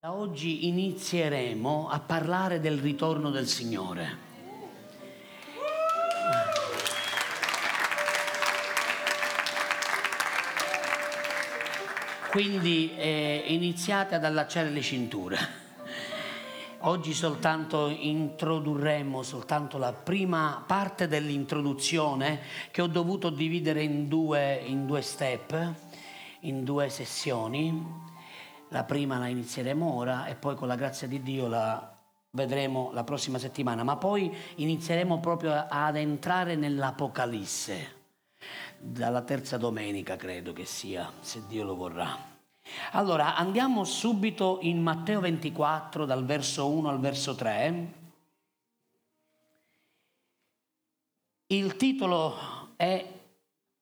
Da oggi inizieremo a parlare del ritorno del Signore. Quindi eh, iniziate ad allacciare le cinture. Oggi soltanto introdurremo soltanto la prima parte dell'introduzione che ho dovuto dividere in due, in due step, in due sessioni. La prima la inizieremo ora e poi con la grazia di Dio la vedremo la prossima settimana, ma poi inizieremo proprio ad entrare nell'Apocalisse dalla terza domenica credo che sia, se Dio lo vorrà. Allora andiamo subito in Matteo 24 dal verso 1 al verso 3. Il titolo è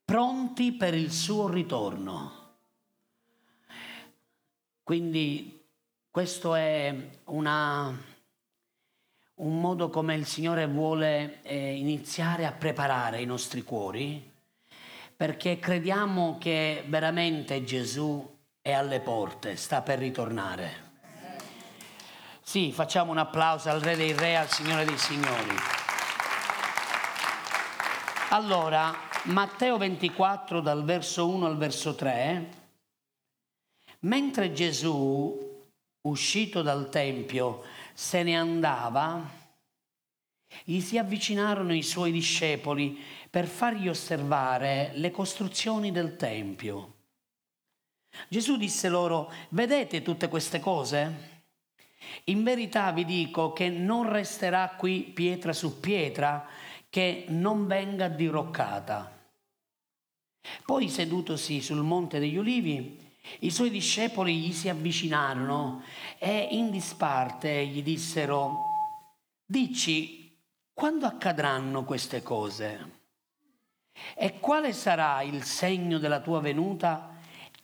Pronti per il suo ritorno. Quindi questo è una, un modo come il Signore vuole eh, iniziare a preparare i nostri cuori perché crediamo che veramente Gesù è alle porte, sta per ritornare. Sì, facciamo un applauso al Re dei Re, al Signore dei Signori. Allora, Matteo 24 dal verso 1 al verso 3, mentre Gesù, uscito dal Tempio, se ne andava, gli si avvicinarono i suoi discepoli per fargli osservare le costruzioni del Tempio. Gesù disse loro, vedete tutte queste cose? In verità vi dico che non resterà qui pietra su pietra che non venga diroccata. Poi sedutosi sul monte degli ulivi, i suoi discepoli gli si avvicinarono e in disparte gli dissero, dici quando accadranno queste cose? E quale sarà il segno della tua venuta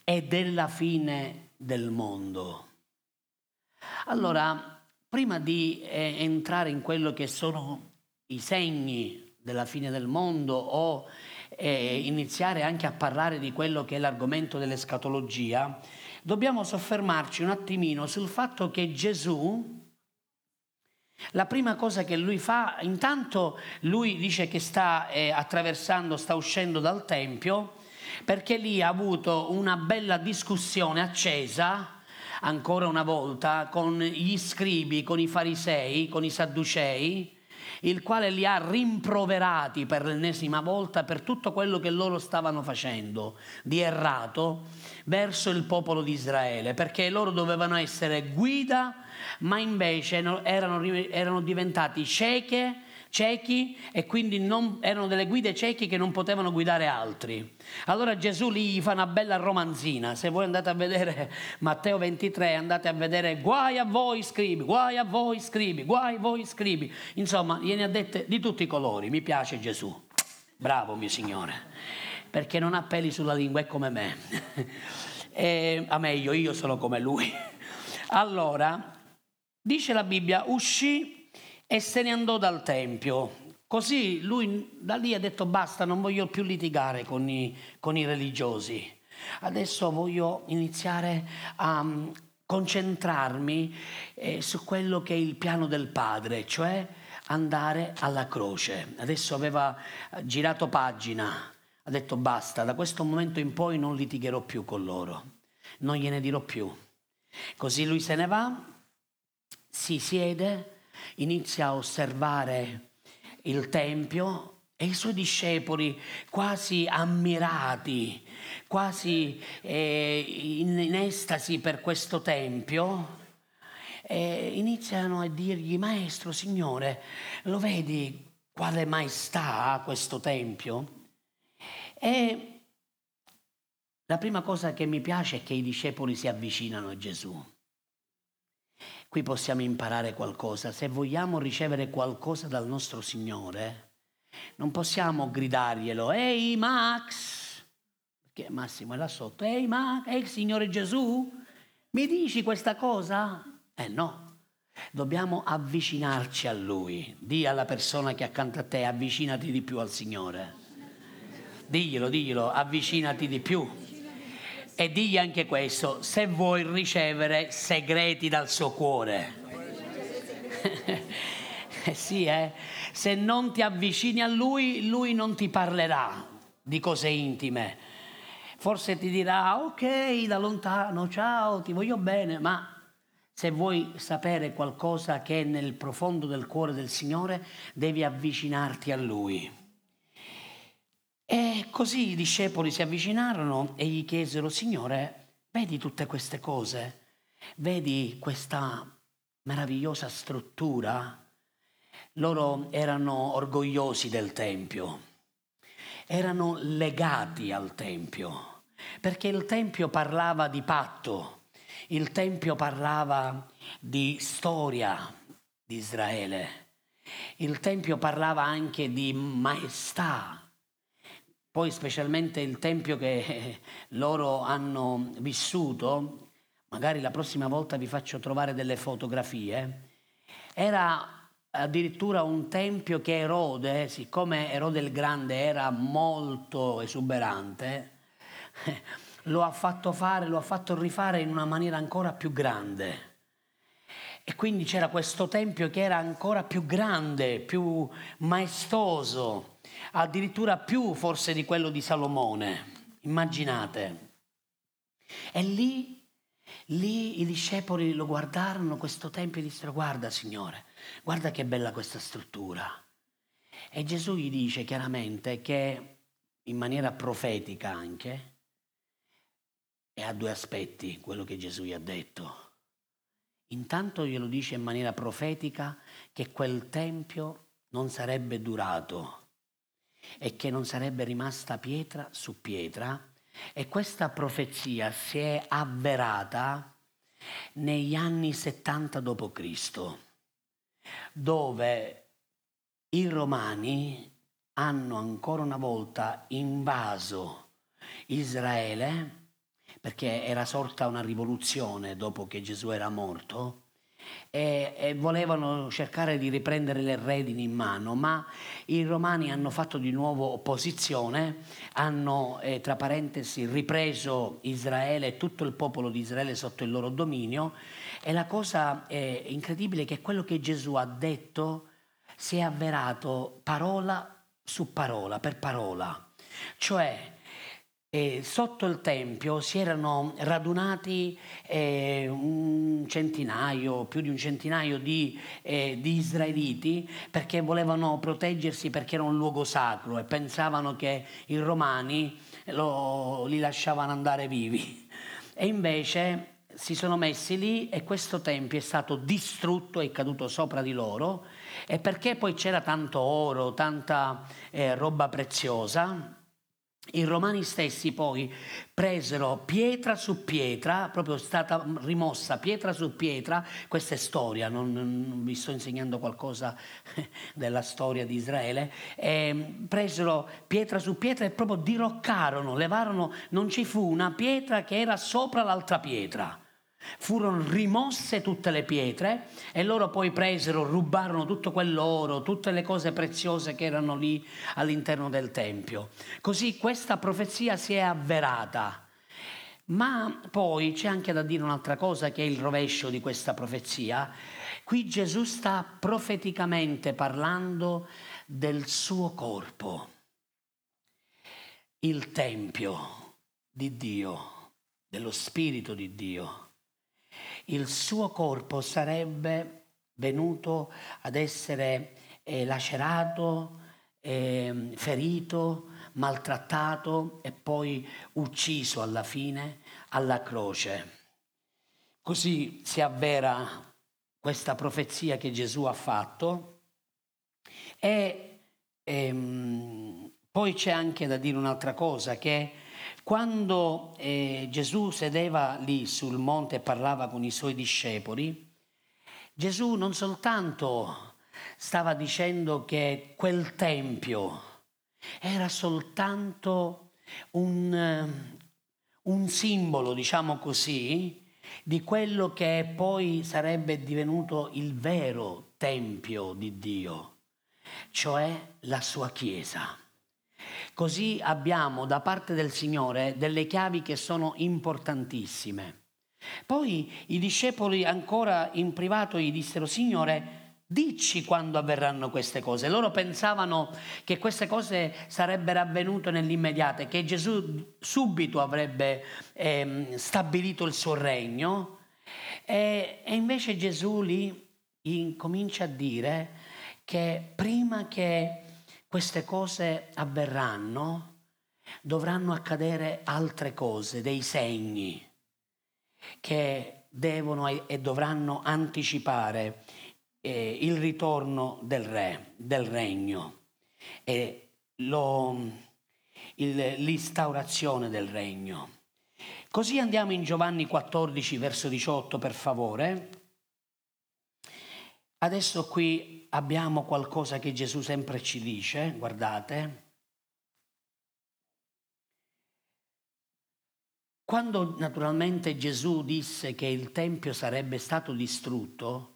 e della fine del mondo? Allora, prima di eh, entrare in quello che sono i segni della fine del mondo o eh, iniziare anche a parlare di quello che è l'argomento dell'escatologia, dobbiamo soffermarci un attimino sul fatto che Gesù, la prima cosa che lui fa, intanto lui dice che sta eh, attraversando, sta uscendo dal Tempio, perché lì ha avuto una bella discussione accesa, ancora una volta, con gli scribi, con i farisei, con i sadducei, il quale li ha rimproverati per l'ennesima volta per tutto quello che loro stavano facendo di errato verso il popolo di Israele, perché loro dovevano essere guida ma invece erano, erano diventati cieche, ciechi e quindi non, erano delle guide ciechi che non potevano guidare altri. Allora Gesù lì gli fa una bella romanzina, se voi andate a vedere Matteo 23 andate a vedere guai a voi scribi, guai a voi scribi, guai a voi scribi, insomma gliene ha dette di tutti i colori, mi piace Gesù, bravo mio Signore, perché non ha peli sulla lingua, è come me, e, a meglio io sono come lui. Allora, Dice la Bibbia, uscì e se ne andò dal Tempio. Così lui da lì ha detto basta, non voglio più litigare con i, con i religiosi. Adesso voglio iniziare a mm, concentrarmi eh, su quello che è il piano del Padre, cioè andare alla croce. Adesso aveva girato pagina, ha detto basta, da questo momento in poi non litigherò più con loro, non gliene dirò più. Così lui se ne va si siede, inizia a osservare il Tempio e i suoi discepoli, quasi ammirati, quasi eh, in, in, estasi per questo Tempio, eh, iniziano a dirgli, Maestro, Signore, lo vedi quale maestà ha questo Tempio? E la prima cosa che mi piace è che i discepoli si avvicinano a Gesù. Qui possiamo imparare qualcosa. Se vogliamo ricevere qualcosa dal nostro Signore, non possiamo gridarglielo, ehi Max, perché Massimo è là sotto, ehi Max, ehi Signore Gesù, mi dici questa cosa? Eh no, dobbiamo avvicinarci a Lui. Dì alla persona che è accanto a te, avvicinati di più al Signore. Diglielo, diglielo, avvicinati di più. E digli anche questo, se vuoi ricevere segreti dal suo cuore. sì, eh? Se non ti avvicini a lui, lui non ti parlerà di cose intime. Forse ti dirà, ok, da lontano, ciao, ti voglio bene, ma se vuoi sapere qualcosa che è nel profondo del cuore del Signore, devi avvicinarti a Lui. E così i discepoli si avvicinarono e gli chiesero, Signore, vedi tutte queste cose? Vedi questa meravigliosa struttura? Loro erano orgogliosi del Tempio, erano legati al Tempio, perché il Tempio parlava di patto il Tempio parlava di storia di Israele, il Tempio parlava anche di maestà, poi specialmente il Tempio che loro hanno vissuto, magari la prossima volta vi faccio trovare delle fotografie, era addirittura un tempio che Erode, siccome Erode il Grande era molto esuberante, lo ha fatto fare, lo ha fatto rifare in una maniera ancora più grande. E quindi c'era questo tempio che era ancora più grande, più maestoso, addirittura più forse di quello di Salomone. Immaginate. E lì, lì i discepoli lo guardarono, questo tempio, e dissero guarda Signore, guarda che bella questa struttura. E Gesù gli dice chiaramente che, in maniera profetica anche, e ha due aspetti quello che Gesù gli ha detto. Intanto glielo dice in maniera profetica che quel tempio non sarebbe durato e che non sarebbe rimasta pietra su pietra e questa profezia si è avverata negli anni 70 d.C., dove i romani hanno ancora una volta invaso Israele perché era sorta una rivoluzione dopo che Gesù era morto e, e, volevano cercare di riprendere le redini in mano, ma i romani hanno fatto di nuovo opposizione, hanno eh, tra parentesi ripreso Israele e tutto il popolo di Israele sotto il loro dominio e la cosa eh, incredibile è che quello che Gesù ha detto si è avverato parola su parola, per parola. Cioè e sotto il tempio si erano radunati eh, un centinaio, più di un centinaio di, eh, di, israeliti perché volevano proteggersi perché era un luogo sacro e pensavano che i romani lo, li lasciavano andare vivi. E invece si sono messi lì e questo tempio è stato distrutto, è caduto sopra di loro e perché poi c'era tanto oro, tanta eh, roba preziosa i romani stessi poi presero pietra su pietra, proprio stata rimossa pietra su pietra, questa è storia, non, non vi sto insegnando qualcosa della storia di Israele, eh, presero pietra su pietra e proprio diroccarono, levarono, non ci fu una pietra che era sopra l'altra pietra. Furono rimosse tutte le pietre e loro poi presero, rubarono tutto quell'oro, tutte le cose preziose che erano lì all'interno del Tempio. Così questa profezia si è avverata. Ma poi c'è anche da dire un'altra cosa che è il rovescio di questa profezia. Qui Gesù sta profeticamente parlando del suo corpo, il Tempio di Dio, dello Spirito di Dio il suo corpo sarebbe venuto ad essere eh, lacerato, eh, ferito, maltrattato e poi ucciso alla fine alla croce. Così si avvera questa profezia che Gesù ha fatto e ehm, poi c'è anche da dire un'altra cosa che quando eh, Gesù sedeva lì sul monte e parlava con i suoi discepoli, Gesù non soltanto stava dicendo che quel tempio era soltanto un, un simbolo, diciamo così, di quello che poi sarebbe divenuto il vero tempio di Dio, cioè la sua Chiesa. Così abbiamo da parte del Signore delle chiavi che sono importantissime. Poi i discepoli ancora in privato gli dissero, Signore, dici quando avverranno queste cose. Loro pensavano che queste cose sarebbero avvenute nell'immediato, che Gesù subito avrebbe eh, stabilito il suo regno. E, e invece Gesù lì incomincia a dire che prima che queste cose avverranno, dovranno accadere altre cose, dei segni che devono e dovranno anticipare eh, il ritorno del re, del regno e lo, il, l'instaurazione del regno. Così andiamo in Giovanni 14, verso 18, per favore. Adesso qui abbiamo qualcosa che Gesù sempre ci dice, guardate. Quando naturalmente Gesù disse che il Tempio sarebbe stato distrutto,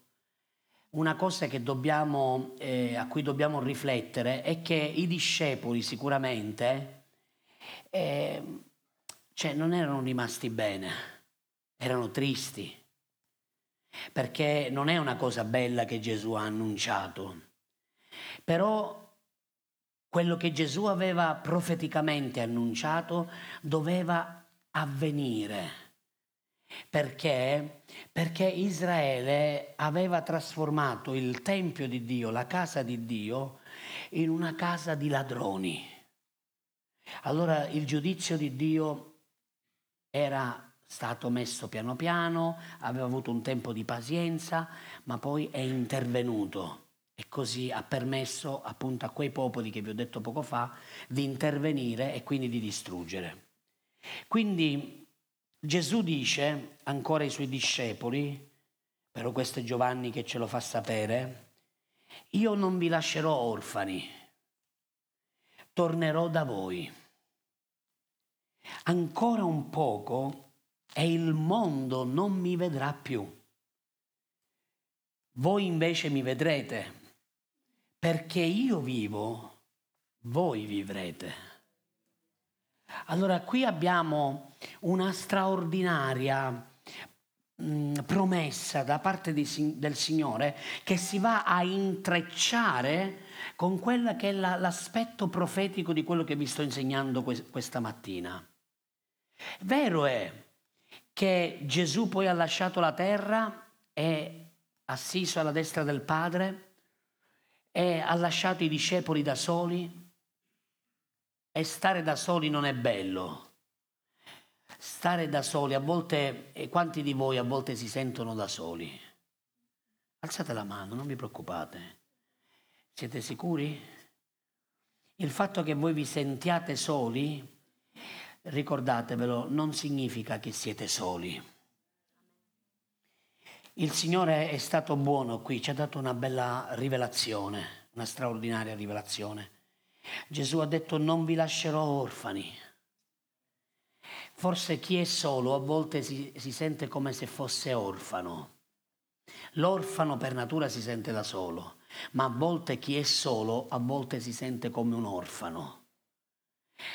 una cosa dobbiamo, eh, a cui dobbiamo riflettere è che i discepoli sicuramente eh, cioè non erano rimasti bene, erano tristi, perché non è una cosa bella che Gesù ha annunciato, però quello che Gesù aveva profeticamente annunciato doveva avvenire. Perché? Perché Israele aveva trasformato il Tempio di Dio, la casa di Dio, in una casa di ladroni. Allora il giudizio di Dio era stato messo piano piano, aveva avuto un tempo di pazienza, ma poi è intervenuto e così ha permesso appunto a quei popoli che vi ho detto poco fa di intervenire e quindi di distruggere. Quindi Gesù dice ancora ai suoi discepoli, però questo è Giovanni che ce lo fa sapere, io non vi lascerò orfani, tornerò da voi. Ancora un poco e il mondo non mi vedrà più. Voi invece mi vedrete, perché io vivo, voi vivrete. Allora qui abbiamo una straordinaria mh, mm, promessa da parte di, del Signore che si va a intrecciare con quello che è la, l'aspetto profetico di quello che vi sto insegnando que- questa mattina. Vero è che Gesù poi ha lasciato la terra, è assiso alla destra del Padre e ha lasciato i discepoli da soli, e stare da soli non è bello. Stare da soli, a volte, e quanti di voi a volte si sentono da soli? Alzate la mano, non vi preoccupate. Siete sicuri? Il fatto che voi vi sentiate soli, ricordatevelo, non significa che siete soli. Il Signore è stato buono qui, ci ha dato una bella rivelazione, una straordinaria rivelazione. Gesù ha detto non vi lascerò orfani. Forse chi è solo a volte si, si sente come se fosse orfano. L'orfano per natura si sente da solo, ma a volte chi è solo a volte si sente come un orfano.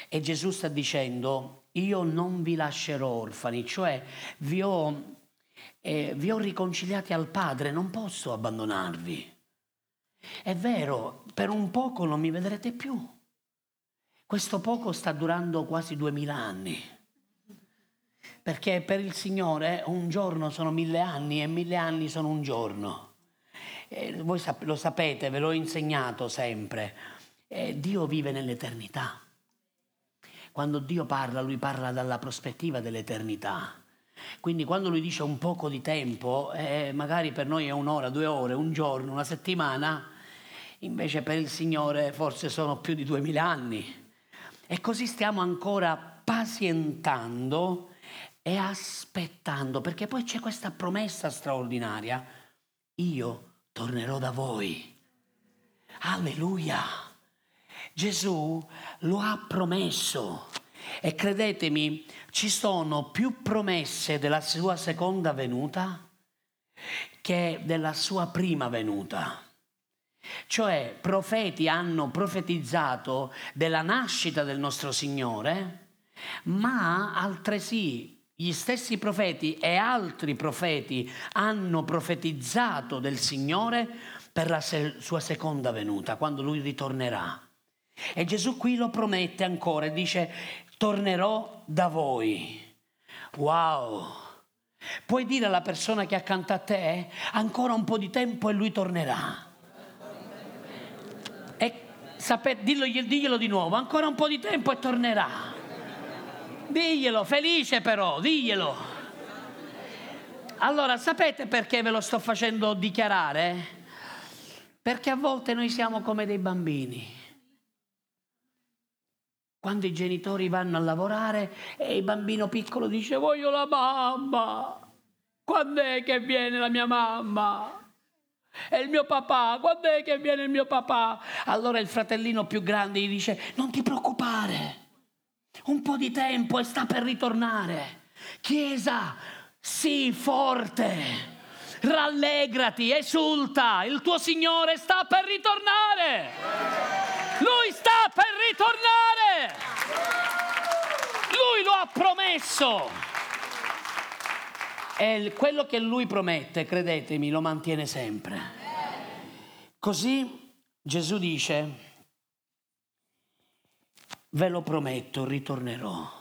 E Gesù sta dicendo, io non vi lascerò orfani, cioè vi ho, eh, vi ho riconciliati al Padre, non posso abbandonarvi. È vero, per un poco non mi vedrete più. Questo poco sta durando quasi duemila anni. Perché per il Signore un giorno sono mille anni e mille anni sono un giorno. E voi lo sapete, ve l'ho insegnato sempre. E Dio vive nell'eternità. Quando Dio parla, lui parla dalla prospettiva dell'eternità. Quindi quando lui dice un poco di tempo, eh, magari per noi è un'ora, due ore, un giorno, una settimana, invece per il Signore forse sono più di duemila anni. E così stiamo ancora pazientando e aspettando, perché poi c'è questa promessa straordinaria. Io tornerò da voi. Alleluia. Gesù lo ha promesso. E credetemi, ci sono più promesse della sua seconda venuta che della sua prima venuta. Cioè, profeti hanno profetizzato della nascita del nostro Signore, ma altresì gli stessi profeti e altri profeti hanno profetizzato del Signore per la sua seconda venuta, quando lui ritornerà. E Gesù qui lo promette ancora dice, tornerò da voi. Wow! Puoi dire alla persona che è accanto a te, ancora un po' di tempo e lui tornerà. E sapete, dillo, diglielo di nuovo, ancora un po' di tempo e tornerà. Diglielo, felice però, diglielo. Allora, sapete perché ve lo sto facendo dichiarare? Perché a volte noi siamo come dei bambini. Quando i genitori vanno a lavorare e il bambino piccolo dice voglio la mamma, quando è che viene la mia mamma? E il mio papà, quando è che viene il mio papà? Allora il fratellino più grande gli dice non ti preoccupare, un po' di tempo e sta per ritornare. Chiesa, sii forte, rallegrati, esulta, il tuo Signore sta per ritornare. Lui sta per ritornare. Lui lo ha promesso. E quello che lui promette, credetemi, lo mantiene sempre. Così Gesù dice, ve lo prometto, ritornerò.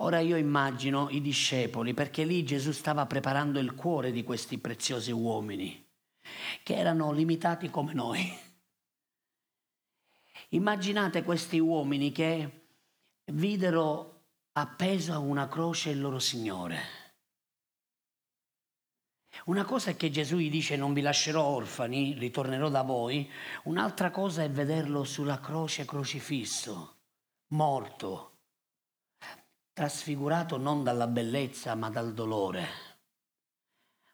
Ora io immagino i discepoli, perché lì Gesù stava preparando il cuore di questi preziosi uomini, che erano limitati come noi. Immaginate questi uomini che videro appeso a una croce il loro Signore. Una cosa è che Gesù gli dice non vi lascerò orfani, ritornerò da voi, un'altra cosa è vederlo sulla croce crocifisso, morto, trasfigurato non dalla bellezza ma dal dolore,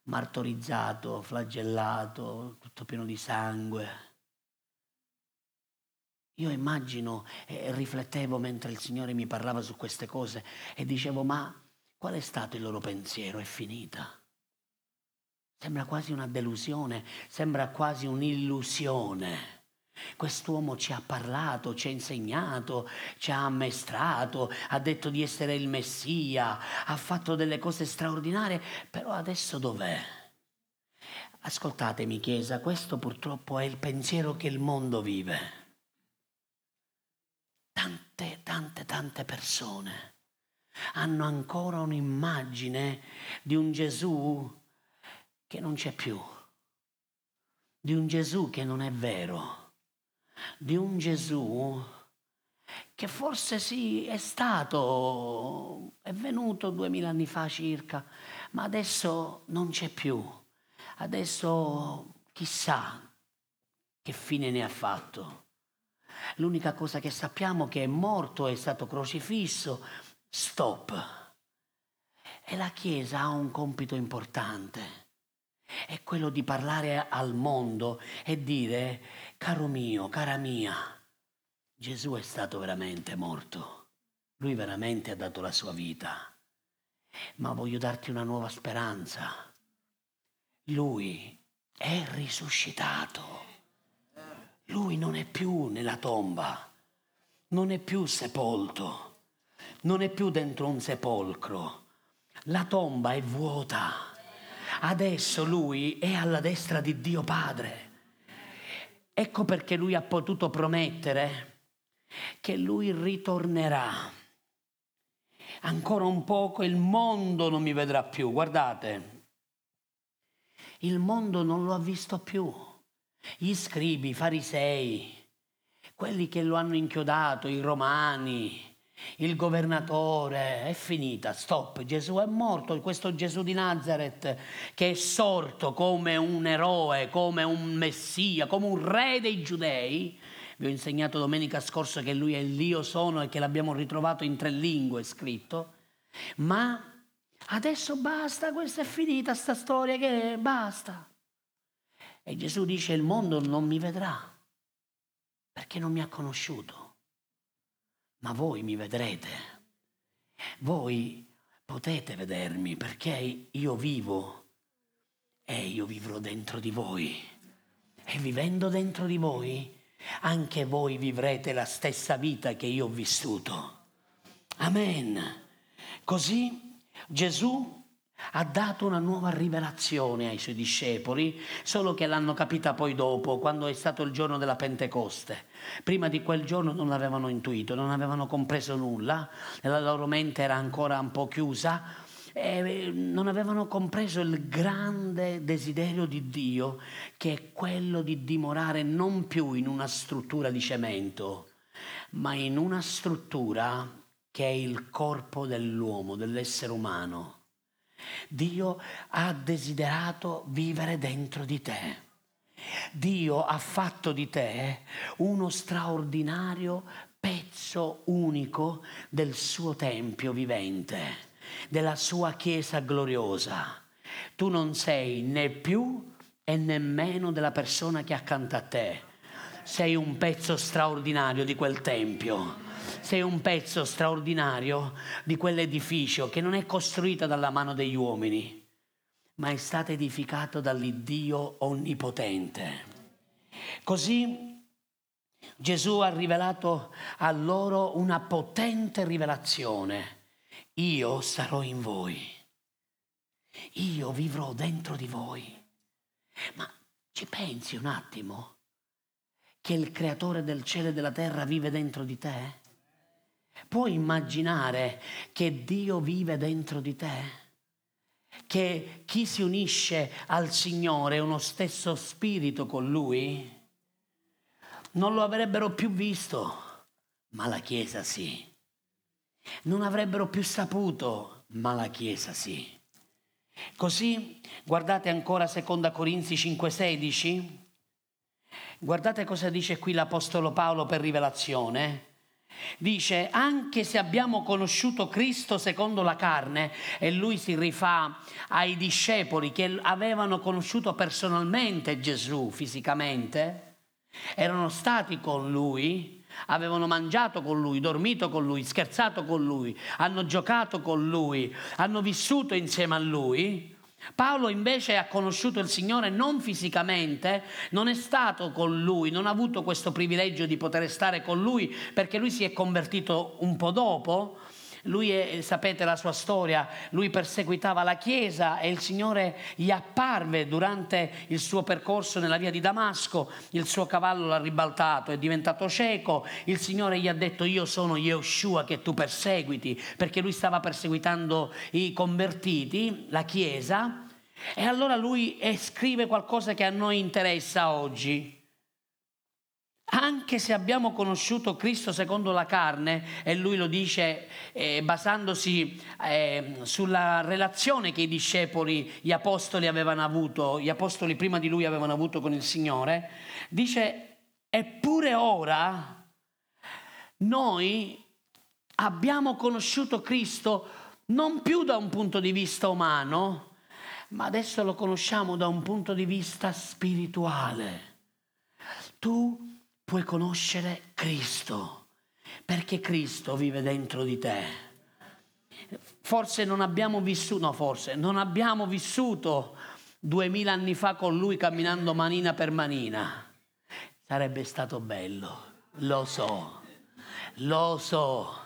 martorizzato, flagellato, tutto pieno di sangue. Io immagino e riflettevo mentre il Signore mi parlava su queste cose e dicevo ma qual è stato il loro pensiero? È finita. Sembra quasi una delusione, sembra quasi un'illusione. Quest'uomo ci ha parlato, ci ha insegnato, ci ha ammestrato, ha detto di essere il Messia, ha fatto delle cose straordinarie, però adesso dov'è? Ascoltatemi Chiesa, questo purtroppo è il pensiero che il mondo vive. Tante, tante, tante persone hanno ancora un'immagine di un Gesù che non c'è più, di un Gesù che non è vero, di un Gesù che forse sì è stato, è venuto duemila anni fa circa, ma adesso non c'è più. Adesso chissà che fine ne ha fatto. L'unica cosa che sappiamo è che è morto, è stato crocifisso, stop. E la Chiesa ha un compito importante è quello di parlare al mondo e dire, caro mio, cara mia, Gesù è stato veramente morto, lui veramente ha dato la sua vita, ma voglio darti una nuova speranza. Lui è risuscitato, lui non è più nella tomba, non è più sepolto, non è più dentro un sepolcro, la tomba è vuota. Adesso lui è alla destra di Dio Padre. Ecco perché lui ha potuto promettere che lui ritornerà. Ancora un poco il mondo non mi vedrà più. Guardate, il mondo non lo ha visto più. Gli scribi, i farisei, quelli che lo hanno inchiodato, i romani, il governatore, è finita, stop, Gesù è morto, questo Gesù di Nazareth che è sorto come un eroe, come un messia, come un re dei giudei. Vi ho insegnato domenica scorsa che lui è l'Io sono e che l'abbiamo ritrovato in tre lingue scritto, ma adesso basta, questa è finita, sta storia che basta. E Gesù dice il mondo non mi vedrà perché non mi ha conosciuto ma voi mi vedrete. Voi potete vedermi perché io vivo e io vivrò dentro di voi. E vivendo dentro di voi, anche voi vivrete la stessa vita che io ho vissuto. Amen. Così Gesù ha dato una nuova rivelazione ai suoi discepoli, solo che l'hanno capita poi dopo, quando è stato il giorno della Pentecoste. Prima di quel giorno non l'avevano intuito, non avevano compreso nulla, la loro mente era ancora un po' chiusa e non avevano compreso il grande desiderio di Dio, che è quello di dimorare non più in una struttura di cemento, ma in una struttura che è il corpo dell'uomo, dell'essere umano Dio ha desiderato vivere dentro di te. Dio ha fatto di te uno straordinario pezzo unico del suo Tempio vivente, della sua Chiesa gloriosa. Tu non sei né più e nemmeno della persona che accanto a te. Sei un pezzo straordinario di quel Tempio sei un pezzo straordinario di quell'edificio che non è costruito dalla mano degli uomini, ma è stato edificato dall'Iddio onnipotente. Così Gesù ha rivelato a loro una potente rivelazione. Io sarò in voi. Io vivrò dentro di voi. Ma ci pensi un attimo che il creatore del cielo e della terra vive dentro di te? Puoi immaginare che Dio vive dentro di te? Che chi si unisce al Signore è uno stesso spirito con Lui? Non lo avrebbero più visto, ma la Chiesa sì. Non avrebbero più saputo, ma la Chiesa sì. Così, guardate ancora 2 Corinzi 5:16. Guardate cosa dice qui l'Apostolo Paolo per rivelazione. Dice, anche se abbiamo conosciuto Cristo secondo la carne, e lui si rifà ai discepoli che avevano conosciuto personalmente Gesù fisicamente, erano stati con lui, avevano mangiato con lui, dormito con lui, scherzato con lui, hanno giocato con lui, hanno vissuto insieme a lui, Paolo invece ha conosciuto il Signore non fisicamente, non è stato con lui, non ha avuto questo privilegio di poter stare con lui perché lui si è convertito un po' dopo, lui è, sapete la sua storia, lui perseguitava la Chiesa e il Signore gli apparve durante il suo percorso nella via di Damasco, il suo cavallo l'ha ribaltato, è diventato cieco, il Signore gli ha detto io sono Yeshua che tu perseguiti, perché lui stava perseguitando i convertiti, la Chiesa, e allora lui scrive qualcosa che a noi interessa oggi anche se abbiamo conosciuto Cristo secondo la carne, e lui lo dice eh, basandosi eh, sulla relazione che i discepoli, gli apostoli avevano avuto, gli apostoli prima di lui avevano avuto con il Signore, dice, eppure ora noi abbiamo conosciuto Cristo non più da un punto di vista umano, ma adesso lo conosciamo da un punto di vista spirituale. Tu puoi conoscere Cristo, perché Cristo vive dentro di te. Forse non abbiamo vissuto, no forse, non abbiamo vissuto duemila anni fa con lui camminando manina per manina. Sarebbe stato bello, lo so, lo so.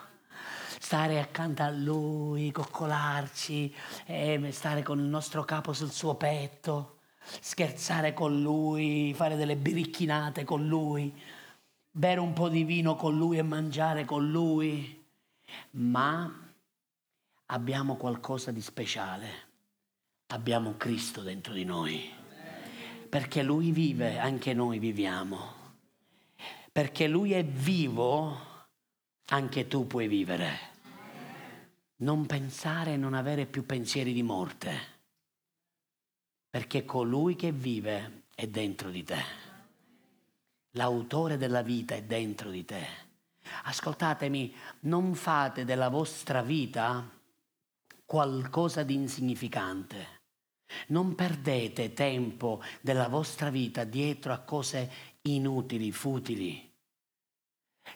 Stare accanto a lui, coccolarci, eh, stare con il nostro capo sul suo petto scherzare con lui, fare delle biricchinate con lui, bere un po' di vino con lui e mangiare con lui, ma abbiamo qualcosa di speciale. Abbiamo Cristo dentro di noi. Perché Lui vive, anche noi viviamo. Perché Lui è vivo, anche tu puoi vivere. Non pensare e non avere più pensieri di morte perché colui che vive è dentro di te. L'autore della vita è dentro di te. Ascoltatemi, non fate della vostra vita qualcosa di insignificante. Non perdete tempo della vostra vita dietro a cose inutili, futili.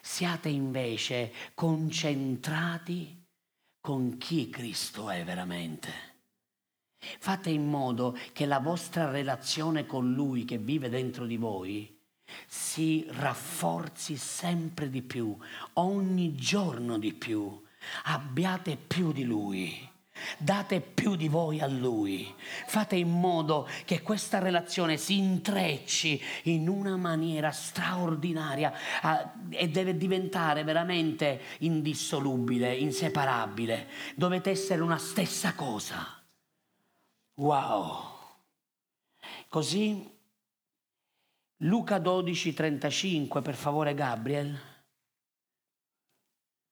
Siate invece concentrati con chi Cristo è veramente Fate in modo che la vostra relazione con Lui che vive dentro di voi si rafforzi sempre di più, ogni giorno di più. Abbiate più di Lui. Date più di voi a Lui. Fate in modo che questa relazione si intrecci in una maniera straordinaria e deve diventare veramente indissolubile, inseparabile. Dovete essere una stessa cosa. Wow. Così Luca 12, 35, per favore Gabriel.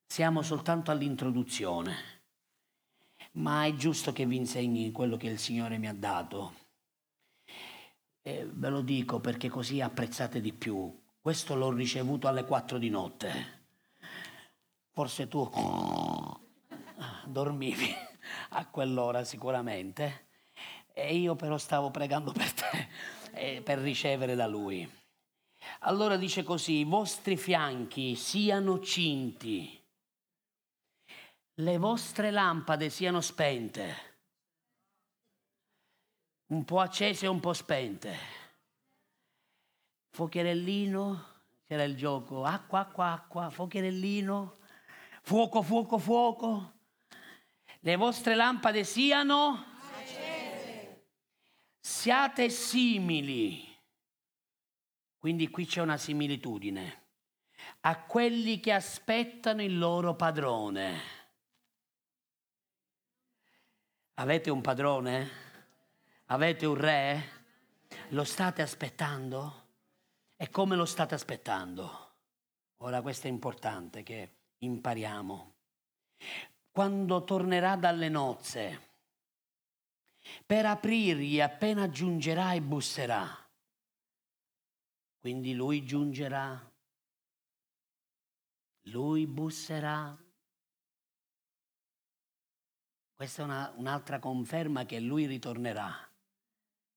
Siamo soltanto all'introduzione ma è giusto che vi insegni quello che il Signore mi ha dato. E ve lo dico perché così apprezzate di più. Questo l'ho ricevuto alle 4 di notte. Forse tu dormivi a quell'ora sicuramente. E io però stavo pregando per te, eh, per ricevere da Lui. Allora dice così, i vostri fianchi siano cinti le vostre lampade siano spente, un po' accese e un po' spente. Fuocherellino, c'era il gioco, acqua, acqua, acqua, fuocherellino, fuoco, fuoco, fuoco. Le vostre lampade siano. Siate simili. Quindi qui c'è una similitudine a quelli che aspettano il loro padrone. Avete un padrone? Avete un re? Lo state aspettando? E come lo state aspettando? Ora questo è importante che impariamo. Quando tornerà dalle nozze, per aprirgli appena giungerà e busserà. Quindi lui giungerà, lui busserà questa è una, un'altra conferma che lui ritornerà,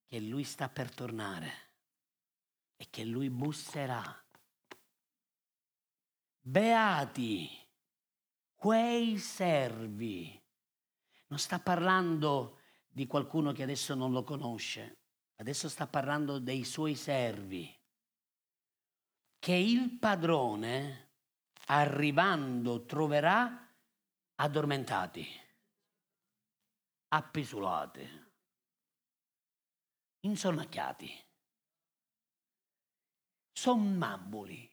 che lui sta per tornare e che lui busserà. Beati quei servi. Non sta parlando di qualcuno che adesso non lo conosce, adesso sta parlando dei suoi servi, che il padrone, arrivando, troverà addormentati appisolate, insonnacchiati, sonnambuli.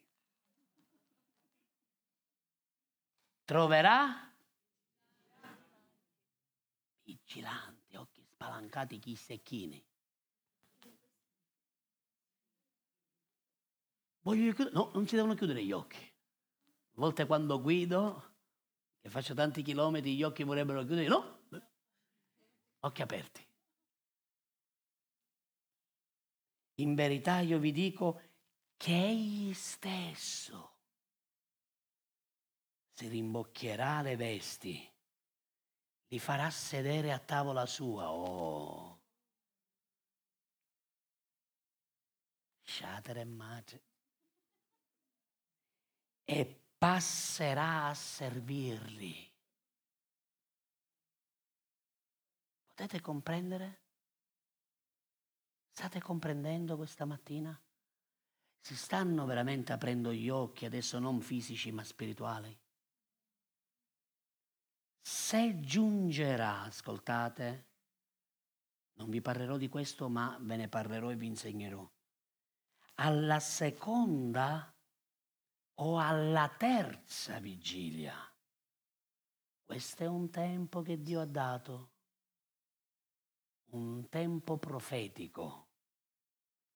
Troverà vigilanti, spalancati, chi secchini. Voglio chiudere? No, non si devono chiudere gli occhi. A volte quando guido, che faccio tanti chilometri, gli occhi vorrebbero chiudere. No, occhi aperti. In verità io vi dico che egli stesso si rimbocchierà le vesti, li farà sedere a tavola sua. Oh. Shatere madre. E passerà a servirli. Potete comprendere? State comprendendo questa mattina? Si stanno veramente aprendo gli occhi, adesso non fisici ma spirituali? Se giungerà, ascoltate, non vi parlerò di questo, ma ve ne parlerò e vi insegnerò. Alla seconda o alla terza vigilia. Questo è un tempo che Dio ha dato un tempo profetico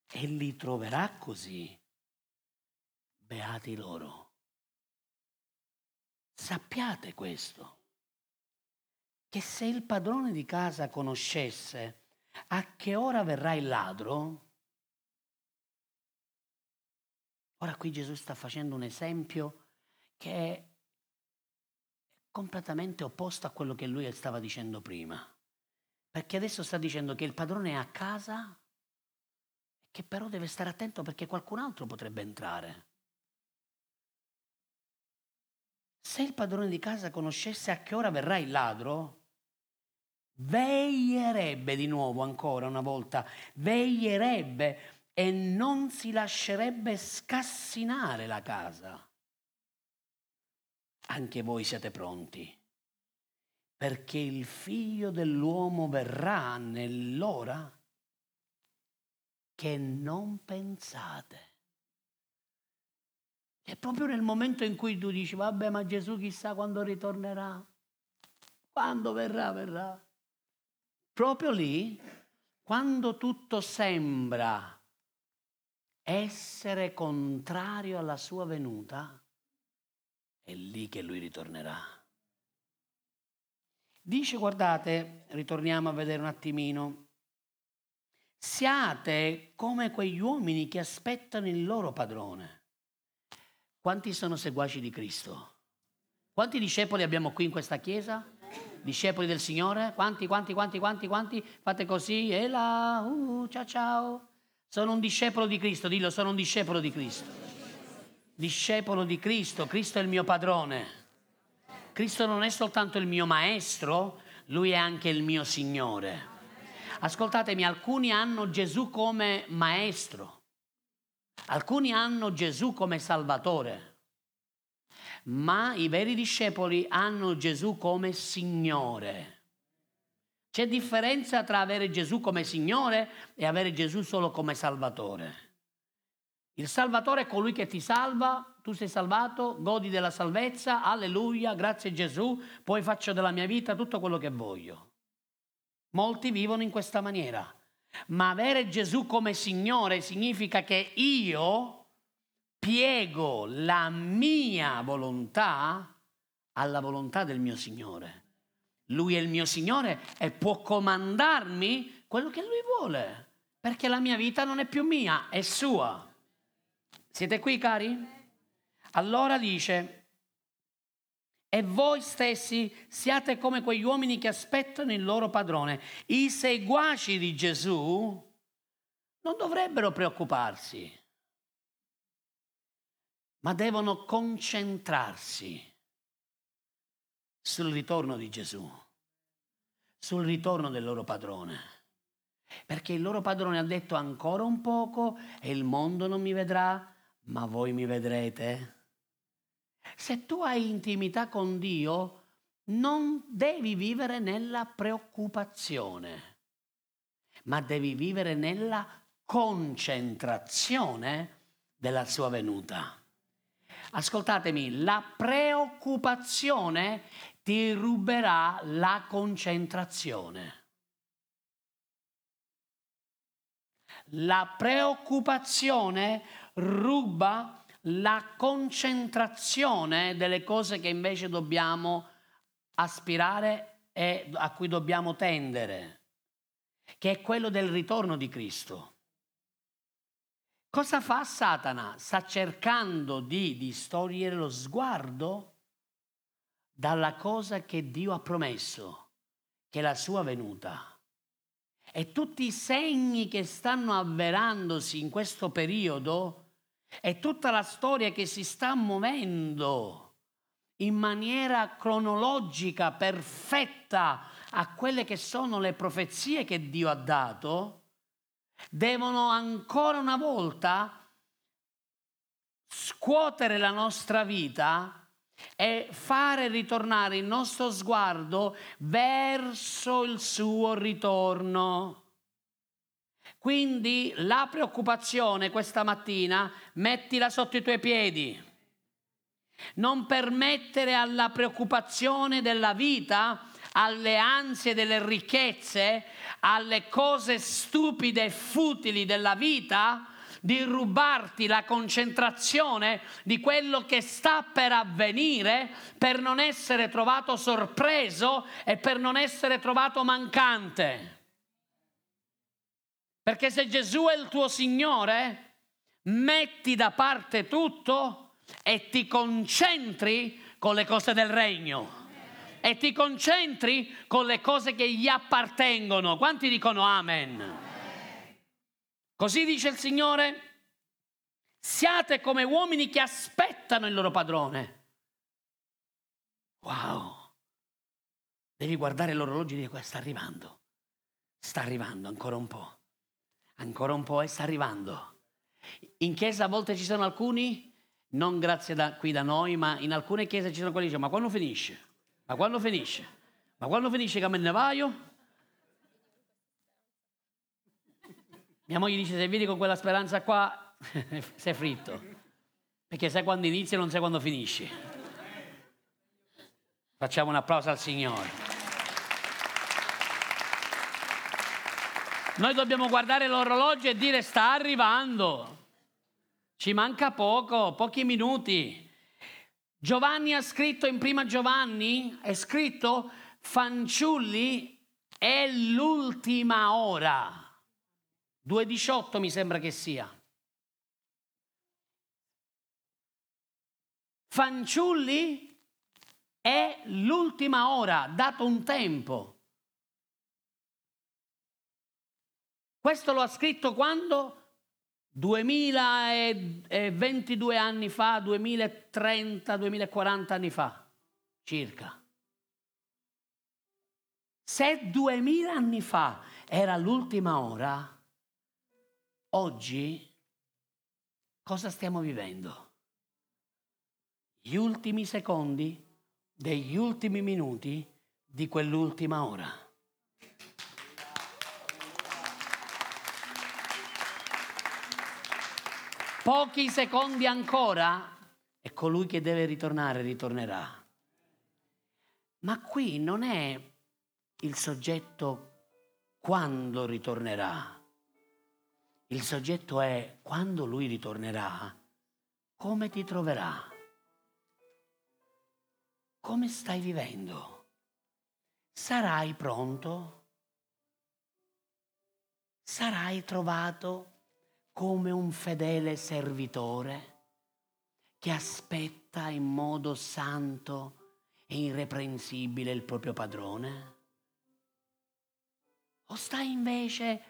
e li troverà così. Beati loro. Sappiate questo, che se il padrone di casa conoscesse a che ora verrà il ladro, ora qui Gesù sta facendo un esempio che è completamente opposto a quello che lui stava dicendo prima. Perché adesso sta dicendo che il padrone è a casa che però deve stare attento perché qualcun altro potrebbe entrare. Se il padrone di casa conoscesse a che ora verrà il ladro, veglierebbe di nuovo ancora una volta, veglierebbe e non si lascerebbe scassinare la casa. Anche voi siete pronti, perché il figlio dell'uomo verrà nell'ora che non pensate. È proprio nel momento in cui tu dici, vabbè, ma Gesù chissà quando ritornerà, quando verrà, verrà. Proprio lì, quando tutto sembra essere contrario alla sua venuta, è lì che lui ritornerà. Dice, guardate, ritorniamo a vedere un attimino, siate come quegli uomini che aspettano il loro padrone. Quanti sono seguaci di Cristo? Quanti discepoli abbiamo qui in questa chiesa? Discepoli del Signore? Quanti, quanti, quanti, quanti, quanti? Fate così, e là, uh, ciao ciao. Sono un discepolo di Cristo, dillo, sono un discepolo di Cristo. Discepolo di Cristo, Cristo è il mio padrone. Cristo non è soltanto il mio maestro, lui è anche il mio Signore. Ascoltatemi, alcuni hanno Gesù come maestro, Alcuni hanno Gesù come Salvatore, ma i veri discepoli hanno Gesù come Signore. C'è differenza tra avere Gesù come Signore e avere Gesù solo come Salvatore. Il Salvatore è colui che ti salva, tu sei salvato, godi della salvezza, alleluia, grazie Gesù, poi faccio della mia vita tutto quello che voglio. Molti vivono in questa maniera. Ma avere Gesù come Signore significa che io piego la mia volontà alla volontà del mio Signore. Lui è il mio Signore e può comandarmi quello che Lui vuole, perché la mia vita non è più mia, è sua. Siete qui, cari? Allora dice, e voi stessi siate come quegli uomini che aspettano il loro padrone. I seguaci di Gesù non dovrebbero preoccuparsi, ma devono concentrarsi sul ritorno di Gesù, sul ritorno del loro padrone. Perché il loro padrone ha detto ancora un poco e il mondo non mi vedrà, ma voi mi vedrete. Se tu hai intimità con Dio, non devi vivere nella preoccupazione, ma devi vivere nella concentrazione della sua venuta. Ascoltatemi, la preoccupazione ti ruberà la concentrazione. La preoccupazione ruba la concentrazione delle cose che invece dobbiamo aspirare e a cui dobbiamo tendere, che è quello del ritorno di Cristo. Cosa fa Satana? Sta cercando di distogliere lo sguardo dalla cosa che Dio ha promesso, che è la sua venuta. E tutti i segni che stanno avverandosi in questo periodo è tutta la storia che si sta muovendo in maniera cronologica, perfetta a quelle che sono le profezie che Dio ha dato, devono ancora una volta scuotere la nostra vita e fare ritornare il nostro sguardo verso il suo ritorno. Quindi la preoccupazione questa mattina mettila sotto i tuoi piedi. Non permettere alla preoccupazione della vita, alle ansie delle ricchezze, alle cose stupide e futili della vita, di rubarti la concentrazione di quello che sta per avvenire per non essere trovato sorpreso e per non essere trovato mancante. Perché se Gesù è il tuo Signore, metti da parte tutto e ti concentri con le cose del regno. E ti concentri con le cose che gli appartengono. Quanti dicono amen? Così dice il Signore, siate come uomini che aspettano il loro padrone. Wow! Devi guardare l'orologio e dire, sta arrivando, sta arrivando ancora un po', ancora un po' e sta arrivando. In chiesa a volte ci sono alcuni, non grazie da qui da noi, ma in alcune chiese ci sono quelli che dicono, ma quando finisce? Ma quando finisce? Ma quando finisce che me ne vaio? Mia moglie dice, se vieni con quella speranza qua, sei fritto. Perché sai quando inizia e non sai quando finisci. Facciamo un applauso al Signore. Noi dobbiamo guardare l'orologio e dire sta arrivando. Ci manca poco, pochi minuti. Giovanni ha scritto in prima Giovanni, è scritto fanciulli è l'ultima ora. 2.18 mi sembra che sia. Fanciulli è l'ultima ora, dato un tempo. Questo lo ha scritto quando? 2022 anni fa, 2030, 2040 anni fa, circa. Se 2000 anni fa era l'ultima ora, Oggi cosa stiamo vivendo? Gli ultimi secondi degli ultimi minuti di quell'ultima ora. Pochi secondi ancora e colui che deve ritornare ritornerà. Ma qui non è il soggetto quando ritornerà il soggetto è quando lui ritornerà, come ti troverà? Come stai vivendo? Sarai pronto? Sarai trovato come un fedele servitore che aspetta in modo santo e irreprensibile il proprio padrone? O stai invece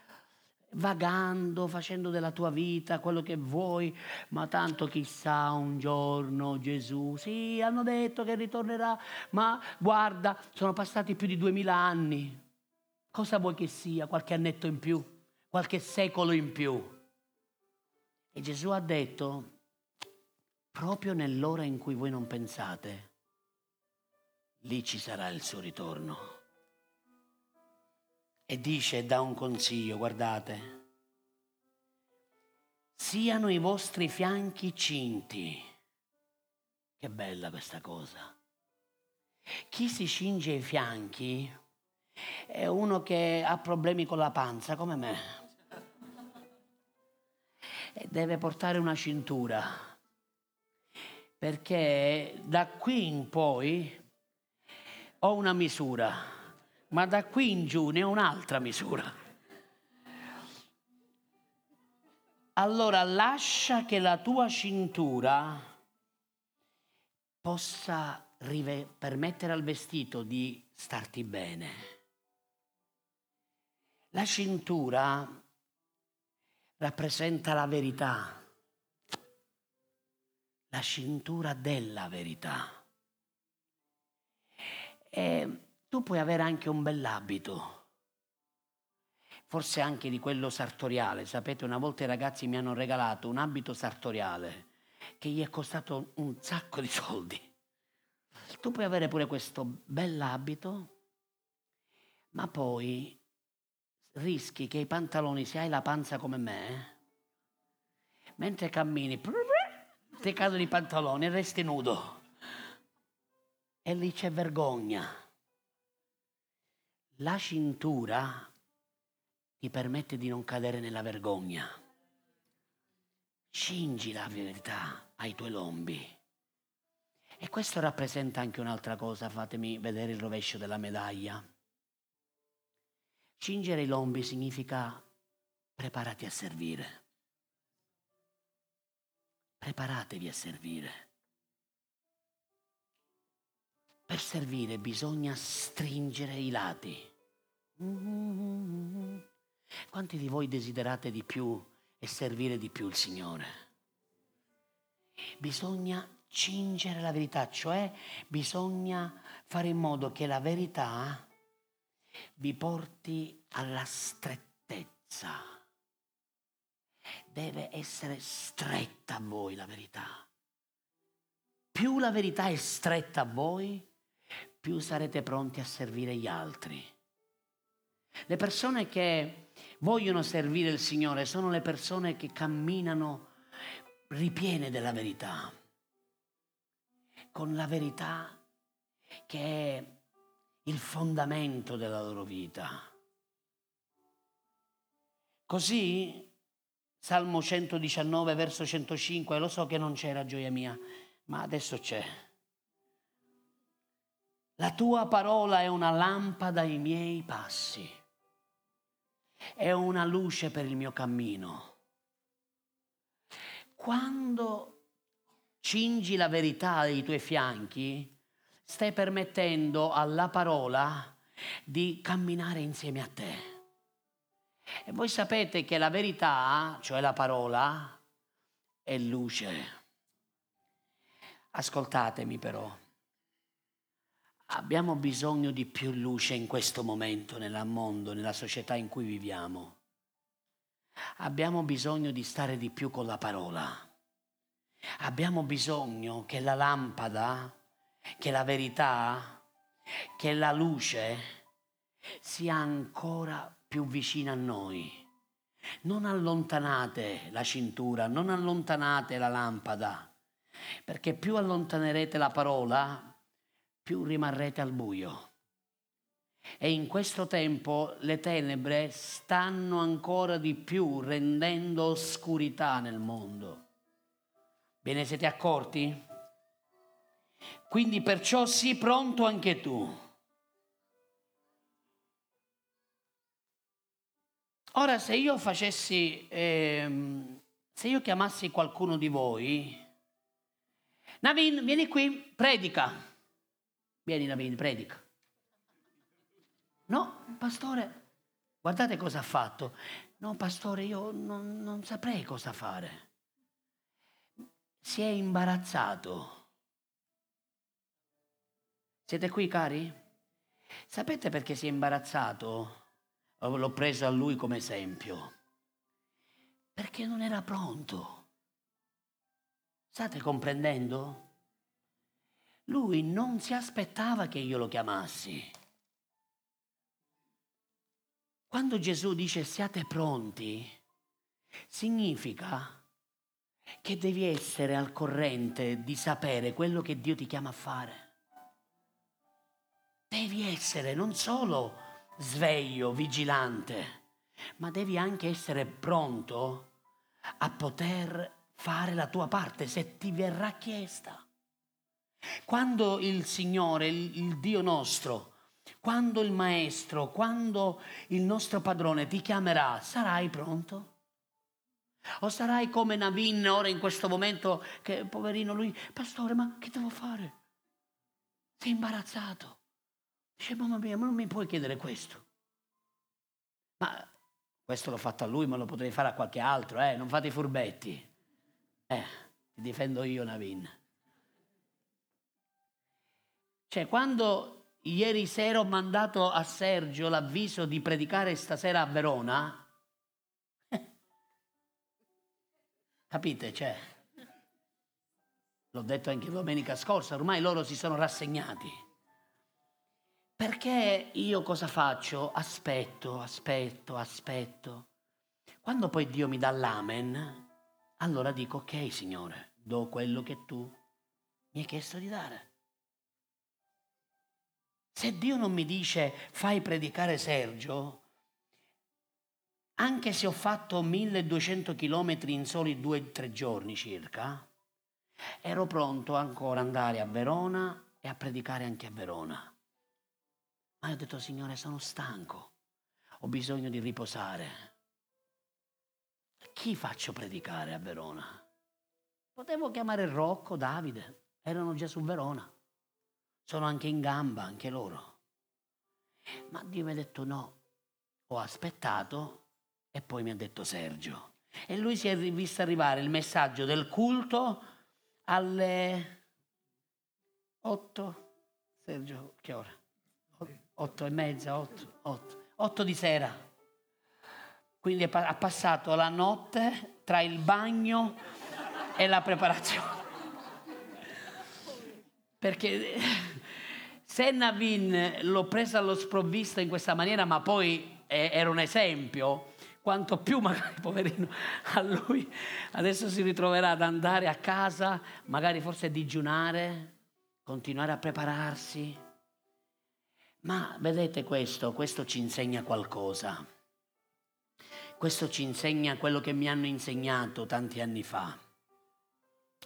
vagando, facendo della tua vita quello che vuoi, ma tanto chissà un giorno Gesù, sì, hanno detto che ritornerà, ma guarda, sono passati più di duemila anni. Cosa vuoi che sia? Qualche annetto in più, qualche secolo in più. E Gesù ha detto, proprio nell'ora in cui voi non pensate, lì ci sarà il suo ritorno e dice, dà un consiglio, guardate, siano i vostri fianchi cinti. Che bella questa cosa. Chi si cinge i fianchi è uno che ha problemi con la panza, come me. Deve portare una cintura. Perché da qui in poi ho una misura ma da qui in giù ne ho un'altra misura. Allora lascia che la tua cintura possa rive- permettere al vestito di starti bene. La cintura rappresenta la verità, la cintura della verità. E tu puoi avere anche un bell'abito, forse anche di quello sartoriale. Sapete, una volta i ragazzi mi hanno regalato un abito sartoriale che gli è costato un sacco di soldi. Tu puoi avere pure questo bell'abito, ma poi rischi che i pantaloni, se hai la panza come me, mentre cammini, ti cadono i pantaloni e resti nudo. E lì c'è vergogna. La cintura ti permette di non cadere nella vergogna. Cingi la verità ai tuoi lombi. E questo rappresenta anche un'altra cosa, fatemi vedere il rovescio della medaglia. Cingere i lombi significa preparati a servire. Preparatevi a servire. Per servire bisogna stringere i lati. Quanti di voi desiderate di più e servire di più il Signore? Bisogna cingere la verità, cioè bisogna fare in modo che la verità vi porti alla strettezza. Deve essere stretta a voi la verità. Più la verità è stretta a voi, più sarete pronti a servire gli altri. Le persone che vogliono servire il Signore sono le persone che camminano ripiene della verità, con la verità che è il fondamento della loro vita. Così, Salmo 119, verso 105, lo so che non c'era gioia mia, ma adesso c'è. La tua parola è una lampada ai miei passi, è una luce per il mio cammino. Quando cingi la verità ai tuoi fianchi, stai permettendo alla parola di camminare insieme a te. E voi sapete che la verità, cioè la parola, è luce. Ascoltatemi però, abbiamo bisogno di più luce in questo momento nel mondo, nella società in cui viviamo. Abbiamo bisogno di stare di più con la parola. Abbiamo bisogno che la lampada che la verità, che la luce sia ancora più vicina a noi. Non allontanate la cintura, non allontanate la lampada, perché più allontanerete la parola, più rimarrete al buio. E in questo tempo le tenebre stanno ancora di più rendendo oscurità nel mondo. Ve ne siete accorti? Quindi perciò sii pronto anche tu. Ora, se io facessi, eh, se io chiamassi qualcuno di voi, Navin, vieni qui, predica. Vieni Navin, predica. No, pastore, guardate cosa ha fatto. No, pastore, io non, non saprei cosa fare. Si è imbarazzato. Siete qui, cari? Sapete perché si è imbarazzato? L'ho preso a lui come esempio. Perché non era pronto. State comprendendo? Lui non si aspettava che io lo chiamassi. Quando Gesù dice siate pronti, significa che devi essere al corrente di sapere quello che Dio ti chiama a fare. Devi essere non solo sveglio, vigilante, ma devi anche essere pronto a poter fare la tua parte se ti verrà chiesta. Quando il Signore, il, il Dio nostro, quando il Maestro, quando il nostro padrone ti chiamerà, sarai pronto? O sarai come Navin ora in questo momento che poverino lui, pastore, ma che devo fare? Sei imbarazzato. Dice, mamma mia, ma non mi puoi chiedere questo. Ma questo l'ho fatto a lui, ma lo potrei fare a qualche altro, eh? Non fate i furbetti. Eh, ti difendo io, Navin. Cioè, quando ieri sera ho mandato a Sergio l'avviso di predicare stasera a Verona, capite? Cioè, l'ho detto anche domenica scorsa, ormai loro si sono rassegnati. Perché io cosa faccio? Aspetto, aspetto, aspetto. Quando poi Dio mi dà l'amen, allora dico ok Signore, do quello che tu mi hai chiesto di dare. Se Dio non mi dice fai predicare Sergio, anche se ho fatto 1200 chilometri in soli due o tre giorni circa, ero pronto ancora ad andare a Verona e a predicare anche a Verona. Ma ho detto, Signore, sono stanco, ho bisogno di riposare. Chi faccio predicare a Verona? Potevo chiamare Rocco, Davide, erano già su Verona. Sono anche in gamba, anche loro. Ma Dio mi ha detto no. Ho aspettato e poi mi ha detto Sergio. E lui si è visto arrivare il messaggio del culto alle Otto, Sergio, che ora? Otto e mezza, otto, otto, otto di sera. Quindi ha passato la notte tra il bagno e la preparazione. Perché se Navin l'ho presa allo sprovvisto in questa maniera, ma poi era un esempio, quanto più magari, poverino, a lui adesso si ritroverà ad andare a casa, magari forse digiunare, continuare a prepararsi. Ma vedete questo, questo ci insegna qualcosa. Questo ci insegna quello che mi hanno insegnato tanti anni fa.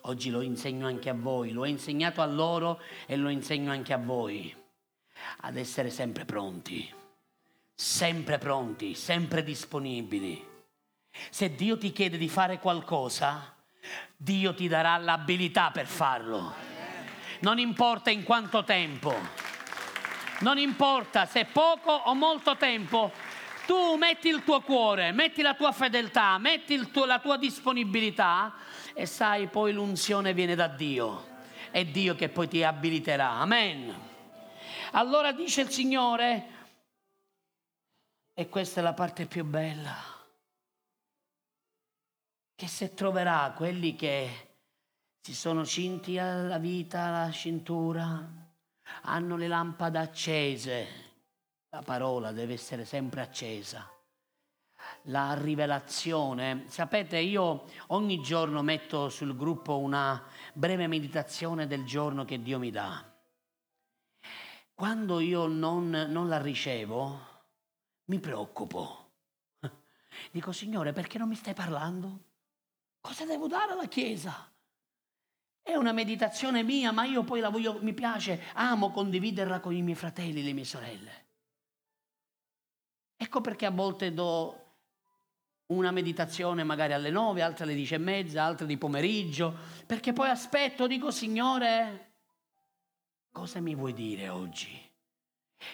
Oggi lo insegno anche a voi, lo ho insegnato a loro e lo insegno anche a voi. Ad essere sempre pronti, sempre pronti, sempre disponibili. Se Dio ti chiede di fare qualcosa, Dio ti darà l'abilità per farlo. Non importa in quanto tempo, non importa se poco o molto tempo, tu metti il tuo cuore, metti la tua fedeltà, metti tuo, la tua disponibilità e sai poi l'unzione viene da Dio. È Dio che poi ti abiliterà. Amen. Allora dice il Signore, e questa è la parte più bella, che se troverà quelli che si sono cinti alla vita, alla cintura, hanno le lampade accese, la parola deve essere sempre accesa la rivelazione. Sapete, io ogni giorno metto sul gruppo una breve meditazione del giorno che Dio mi dà. Quando io non, non la ricevo, mi preoccupo. Dico, Signore, perché non mi stai parlando? Cosa devo dare alla Chiesa? È una meditazione mia, ma io poi la voglio, mi piace, amo condividerla con i miei fratelli le mie sorelle. Ecco perché a volte do una meditazione magari alle nove, altre alle dieci e mezza, altre di pomeriggio, perché poi aspetto, dico Signore, cosa mi vuoi dire oggi?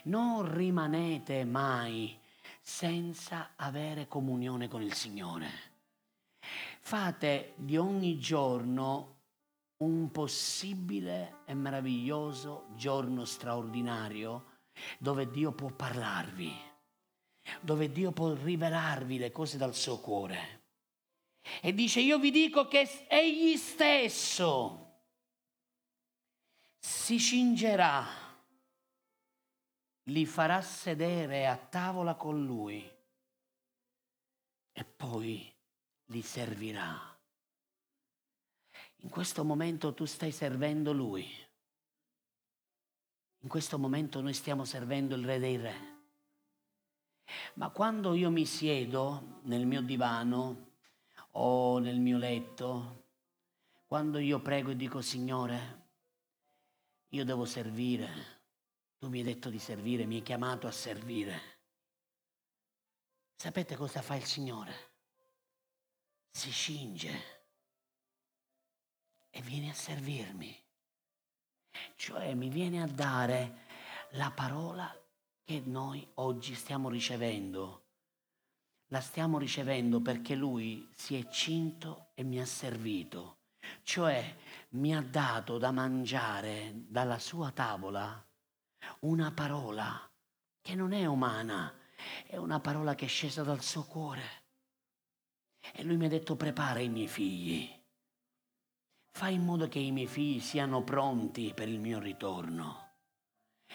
Non rimanete mai senza avere comunione con il Signore. Fate di ogni giorno un possibile e meraviglioso giorno straordinario dove Dio può parlarvi dove Dio può rivelarvi le cose dal suo cuore. E dice, io vi dico che egli stesso si cingerà, li farà sedere a tavola con lui e poi li servirà. In questo momento tu stai servendo lui. In questo momento noi stiamo servendo il Re dei Re. Ma quando io mi siedo nel mio divano o nel mio letto, quando io prego e dico Signore, io devo servire, tu mi hai detto di servire, mi hai chiamato a servire. Sapete cosa fa il Signore? Si cinge e viene a servirmi, cioè mi viene a dare la parola che noi oggi stiamo ricevendo. La stiamo ricevendo perché Lui si è cinto e mi ha servito, cioè mi ha dato da mangiare dalla sua tavola una parola che non è umana, è una parola che è scesa dal suo cuore. E lui mi ha detto prepara i miei figli, fai in modo che i miei figli siano pronti per il mio ritorno.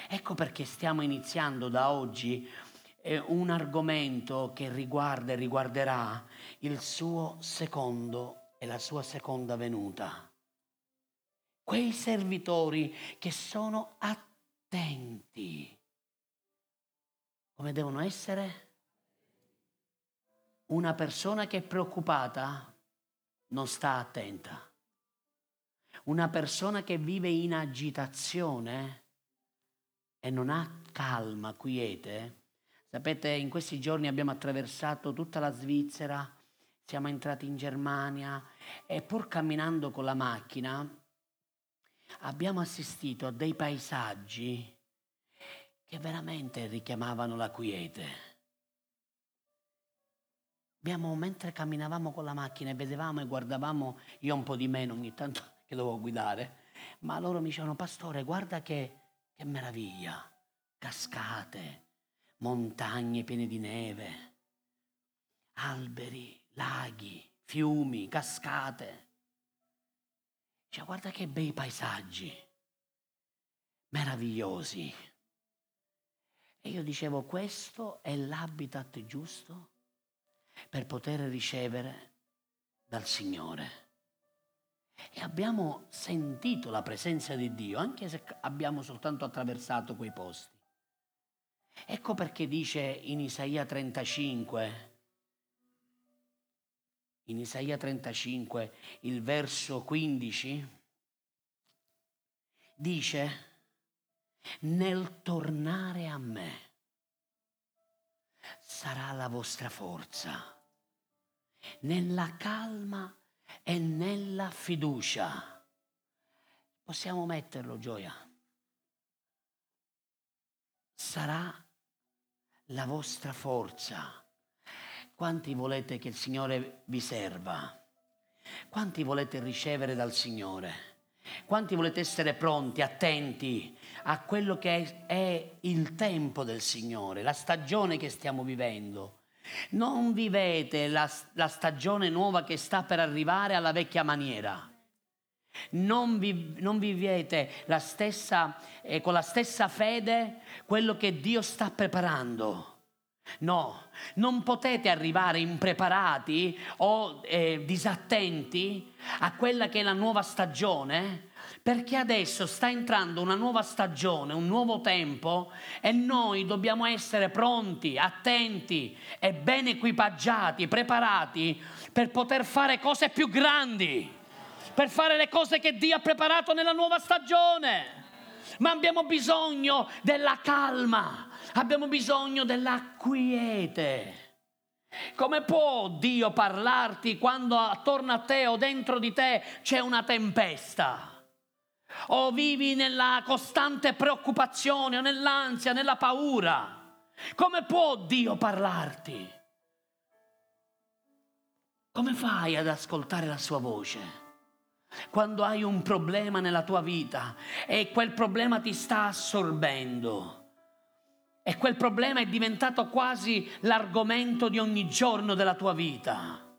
Ecco perché stiamo iniziando da oggi eh, un argomento che riguarda e riguarderà il suo secondo e la sua seconda venuta. Quei servitori che sono attenti. Come devono essere? Una persona che è preoccupata non sta attenta. Una persona che vive in agitazione e non ha calma, quiete, sapete, in questi giorni abbiamo attraversato tutta la Svizzera, siamo entrati in Germania e pur camminando con la macchina abbiamo assistito a dei paesaggi che veramente richiamavano la quiete. Abbiamo, mentre camminavamo con la macchina e vedevamo e guardavamo, io un po' di meno ogni tanto che dovevo guidare, Ma loro mi dicevano, pastore, guarda che, che meraviglia, cascate, montagne piene di neve, alberi, laghi, fiumi, cascate. Cioè, guarda che bei paesaggi, meravigliosi. E io dicevo, questo è l'habitat giusto per poter ricevere dal Signore. E abbiamo sentito la presenza di Dio, anche se abbiamo soltanto attraversato quei posti. Ecco perché dice in Isaia 35, in Isaia 35, il verso 15, dice, nel tornare a me sarà la vostra forza, nella calma e nella fiducia. Possiamo metterlo, gioia. Sarà la vostra forza. Quanti volete che il Signore vi serva? Quanti volete ricevere dal Signore? Quanti volete essere pronti, attenti a quello che è il tempo del Signore, la stagione che stiamo vivendo? Non vivete la, la stagione nuova che sta per arrivare alla vecchia maniera. Non, vi, non vivete la stessa, eh, con la stessa fede quello che Dio sta preparando. No, non potete arrivare impreparati o eh, disattenti a quella che è la nuova stagione perché adesso sta entrando una nuova stagione, un nuovo tempo e noi dobbiamo essere pronti, attenti e ben equipaggiati, preparati per poter fare cose più grandi, per fare le cose che Dio ha preparato nella nuova stagione. Ma abbiamo bisogno della calma, abbiamo bisogno della quiete. Come può Dio parlarti quando attorno a te o dentro di te c'è una tempesta? O vivi nella costante preoccupazione o nell'ansia, nella paura. Come può Dio parlarti? Come fai ad ascoltare la sua voce? Quando hai un problema nella tua vita e quel problema ti sta assorbendo e quel problema è diventato quasi l'argomento di ogni giorno della tua vita.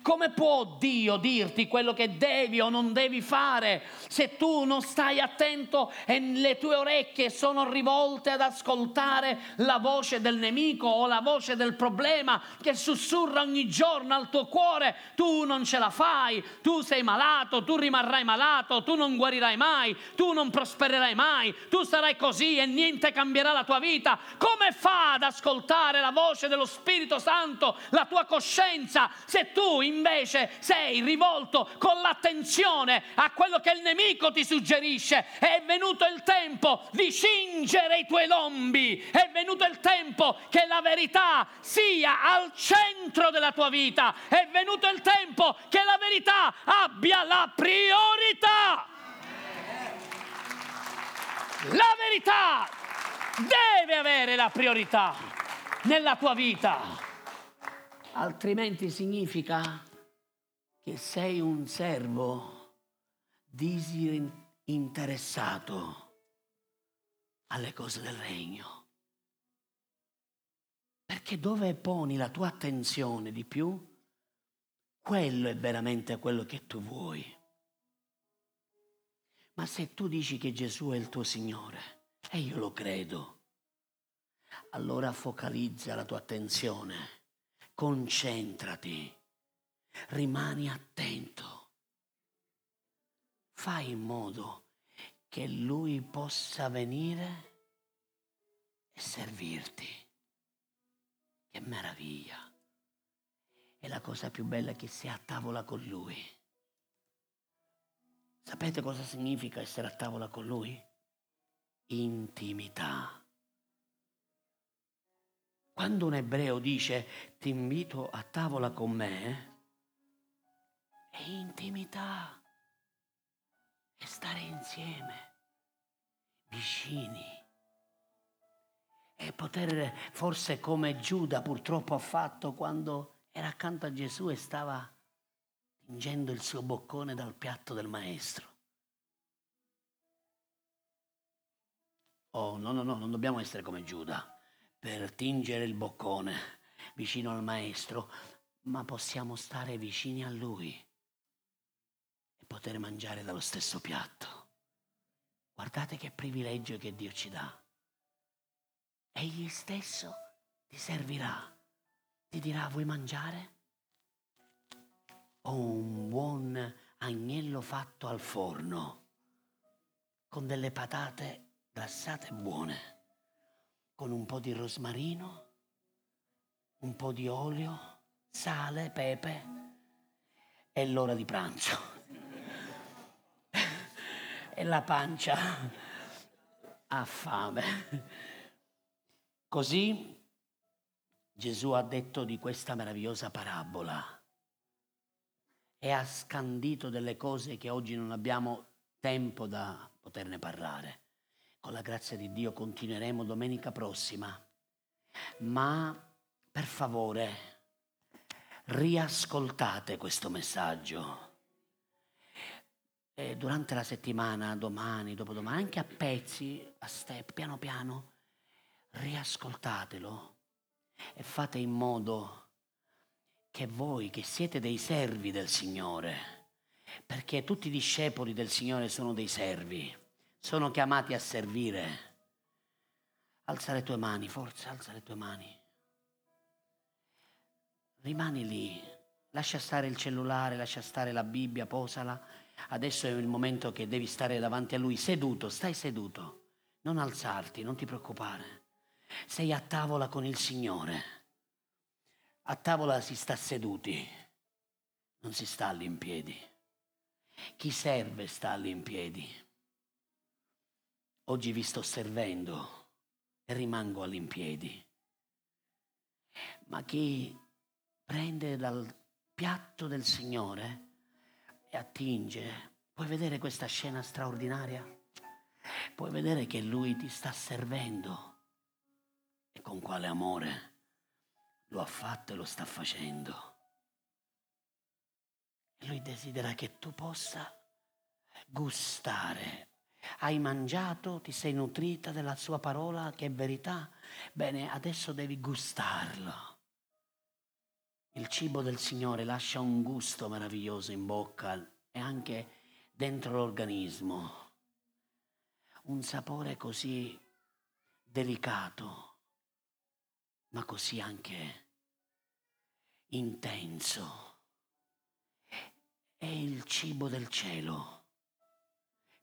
Come può Dio dirti quello che devi o non devi fare se tu non stai attento e le tue orecchie sono rivolte ad ascoltare la voce del nemico o la voce del problema che sussurra ogni giorno al tuo cuore? Tu non ce la fai, tu sei malato, tu rimarrai malato, tu non guarirai mai, tu non prospererai mai, tu sarai così e niente cambierà la tua vita. Come fa ad ascoltare la voce dello Spirito Santo, la tua coscienza, se tu invece sei rivolto con l'attenzione a quello che il nemico ti suggerisce. È venuto il tempo di cingere i tuoi lombi, è venuto il tempo che la verità sia al centro della tua vita, è venuto il tempo che la verità abbia la priorità. La verità deve avere la priorità nella tua vita altrimenti significa che sei un servo disinteressato alle cose del regno. Perché dove poni la tua attenzione di più, quello è veramente quello che tu vuoi. Ma se tu dici che Gesù è il tuo Signore, e io lo credo, allora focalizza la tua attenzione concentrati, rimani attento, fai in modo che Lui possa venire e servirti. Che meraviglia! È la cosa più bella che sia a tavola con Lui. Sapete cosa significa essere a tavola con Lui? Intimità. Quando un ebreo dice ti invito a tavola con me, è intimità, è stare insieme, vicini, è poter forse come Giuda purtroppo ha fatto quando era accanto a Gesù e stava tingendo il suo boccone dal piatto del maestro. Oh, no, no, no, non dobbiamo essere come Giuda per tingere il boccone vicino al maestro, ma possiamo stare vicini a lui e poter mangiare dallo stesso piatto. Guardate che privilegio che Dio ci dà. Egli stesso ti servirà, ti dirà vuoi mangiare? Ho un buon agnello fatto al forno con delle patate grassate buone, con un po' di rosmarino, un po' di olio, sale, pepe. È l'ora di pranzo. e la pancia ha fame. Così Gesù ha detto di questa meravigliosa parabola e ha scandito delle cose che oggi non abbiamo tempo da poterne parlare. Con la grazia di Dio continueremo domenica prossima, ma per favore riascoltate questo messaggio. E durante la settimana, domani, dopodomani, anche a pezzi, a step, piano piano, riascoltatelo e fate in modo che voi, che siete dei servi del Signore, perché tutti i discepoli del Signore sono dei servi, sono chiamati a servire. Alza le tue mani, forza, alza le tue mani. Rimani lì, lascia stare il cellulare, lascia stare la Bibbia, posala. Adesso è il momento che devi stare davanti a Lui, seduto, stai seduto, non alzarti, non ti preoccupare. Sei a tavola con il Signore. A tavola si sta seduti, non si sta all'impiedi. Chi serve sta all'impiedi. Oggi vi sto servendo e rimango all'impiedi. Ma chi prende dal piatto del Signore e attinge, puoi vedere questa scena straordinaria? Puoi vedere che Lui ti sta servendo e con quale amore lo ha fatto e lo sta facendo. Lui desidera che tu possa gustare. Hai mangiato, ti sei nutrita della sua parola che è verità? Bene, adesso devi gustarlo. Il cibo del Signore lascia un gusto meraviglioso in bocca e anche dentro l'organismo. Un sapore così delicato ma così anche intenso. È il cibo del cielo,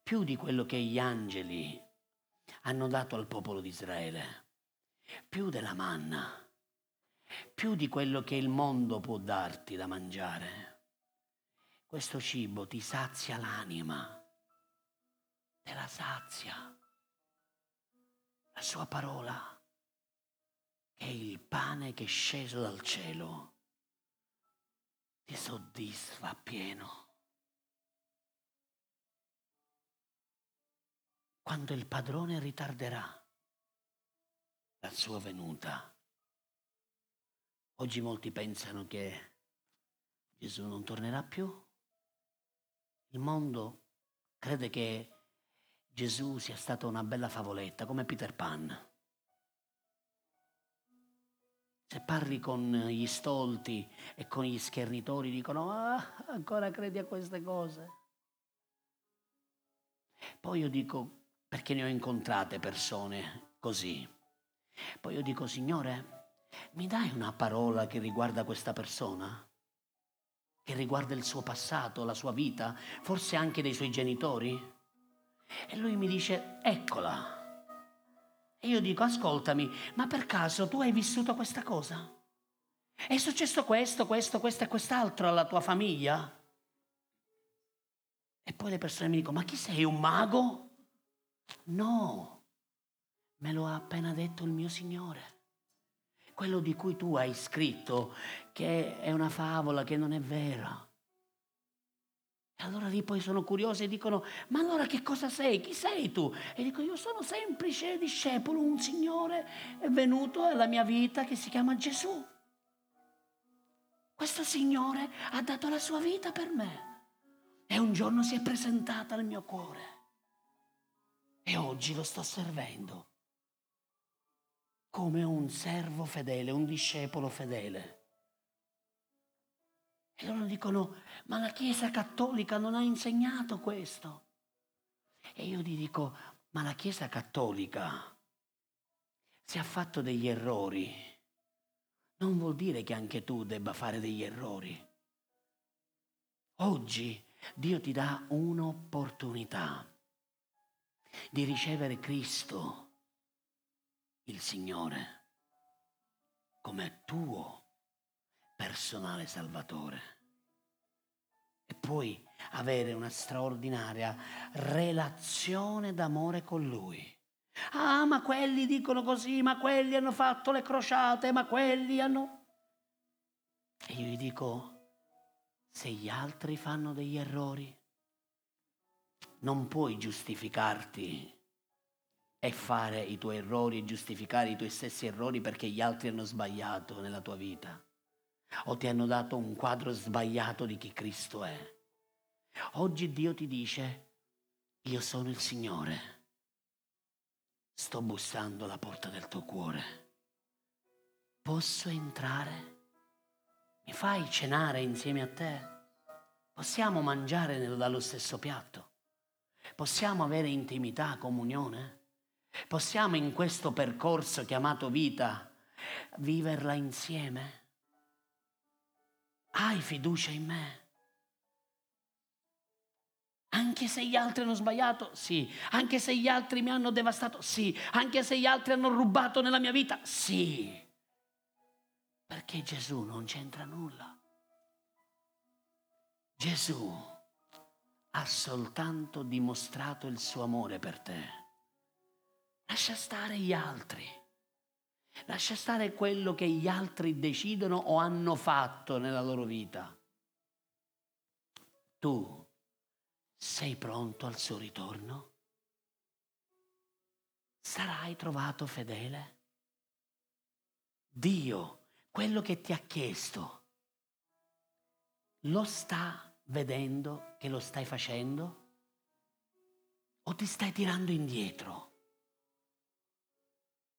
più di quello che gli angeli hanno dato al popolo di Israele, più della manna, più di quello che il mondo può darti da mangiare. Questo cibo ti sazia l'anima, te la sazia. La sua parola è il pane che è sceso dal cielo ti soddisfa pieno. Quando il padrone ritarderà la sua venuta, oggi molti pensano che Gesù non tornerà più. Il mondo crede che Gesù sia stata una bella favoletta come Peter Pan se parli con gli stolti e con gli schernitori, dicono, ah, ancora credi a queste cose? Poi io dico, perché ne ho incontrate persone così. Poi io dico, Signore, mi dai una parola che riguarda questa persona? Che riguarda il suo passato, la sua vita, forse anche dei suoi genitori? E lui mi dice, eccola. E io dico, ascoltami, ma per caso tu hai vissuto questa cosa? È successo questo, questo, questo e quest'altro alla tua famiglia? E poi le persone mi dicono, ma chi sei, un mago? No, me lo ha appena detto il mio Signore. Quello di cui tu hai scritto che è una favola, che non è vera. E allora lì poi sono curiosi e dicono, ma allora che cosa sei? Chi sei tu? E dico, io sono semplice discepolo, un Signore è venuto alla mia vita che si chiama Gesù. Questo Signore ha dato la sua vita per me. E un giorno si è presentata al mio cuore. E oggi lo sto servendo come un servo fedele, un discepolo fedele. E loro dicono, ma la Chiesa cattolica non ha insegnato questo. E io gli dico, ma la Chiesa cattolica, se ha fatto degli errori, non vuol dire che anche tu debba fare degli errori. Oggi Dio ti dà un'opportunità di ricevere Cristo, il Signore, come tuo personale Salvatore. E puoi avere una straordinaria relazione d'amore con Lui. Ah, ma quelli dicono così, ma quelli hanno fatto le crociate, ma quelli hanno... E io gli dico, se gli altri fanno degli errori, non puoi giustificarti e fare i tuoi errori e giustificare i tuoi stessi errori perché gli altri hanno sbagliato nella tua vita o ti hanno dato un quadro sbagliato di chi Cristo è. Oggi Dio ti dice, io sono il Signore, sto bussando alla porta del tuo cuore. Posso entrare? Mi fai cenare insieme a te? Possiamo mangiare dallo stesso piatto? Possiamo avere intimità, comunione? Possiamo in questo percorso chiamato vita viverla insieme? Hai fiducia in me? Anche se gli altri hanno sbagliato, sì. Anche se gli altri mi hanno devastato, sì. Anche se gli altri hanno rubato nella mia vita, sì. Perché Gesù non c'entra nulla. Gesù ha soltanto dimostrato il suo amore per te. Lascia stare gli altri. Lascia stare quello che gli altri decidono o hanno fatto nella loro vita. Tu sei pronto al suo ritorno? Sarai trovato fedele? Dio, quello che ti ha chiesto, lo sta vedendo che lo stai facendo? O ti stai tirando indietro?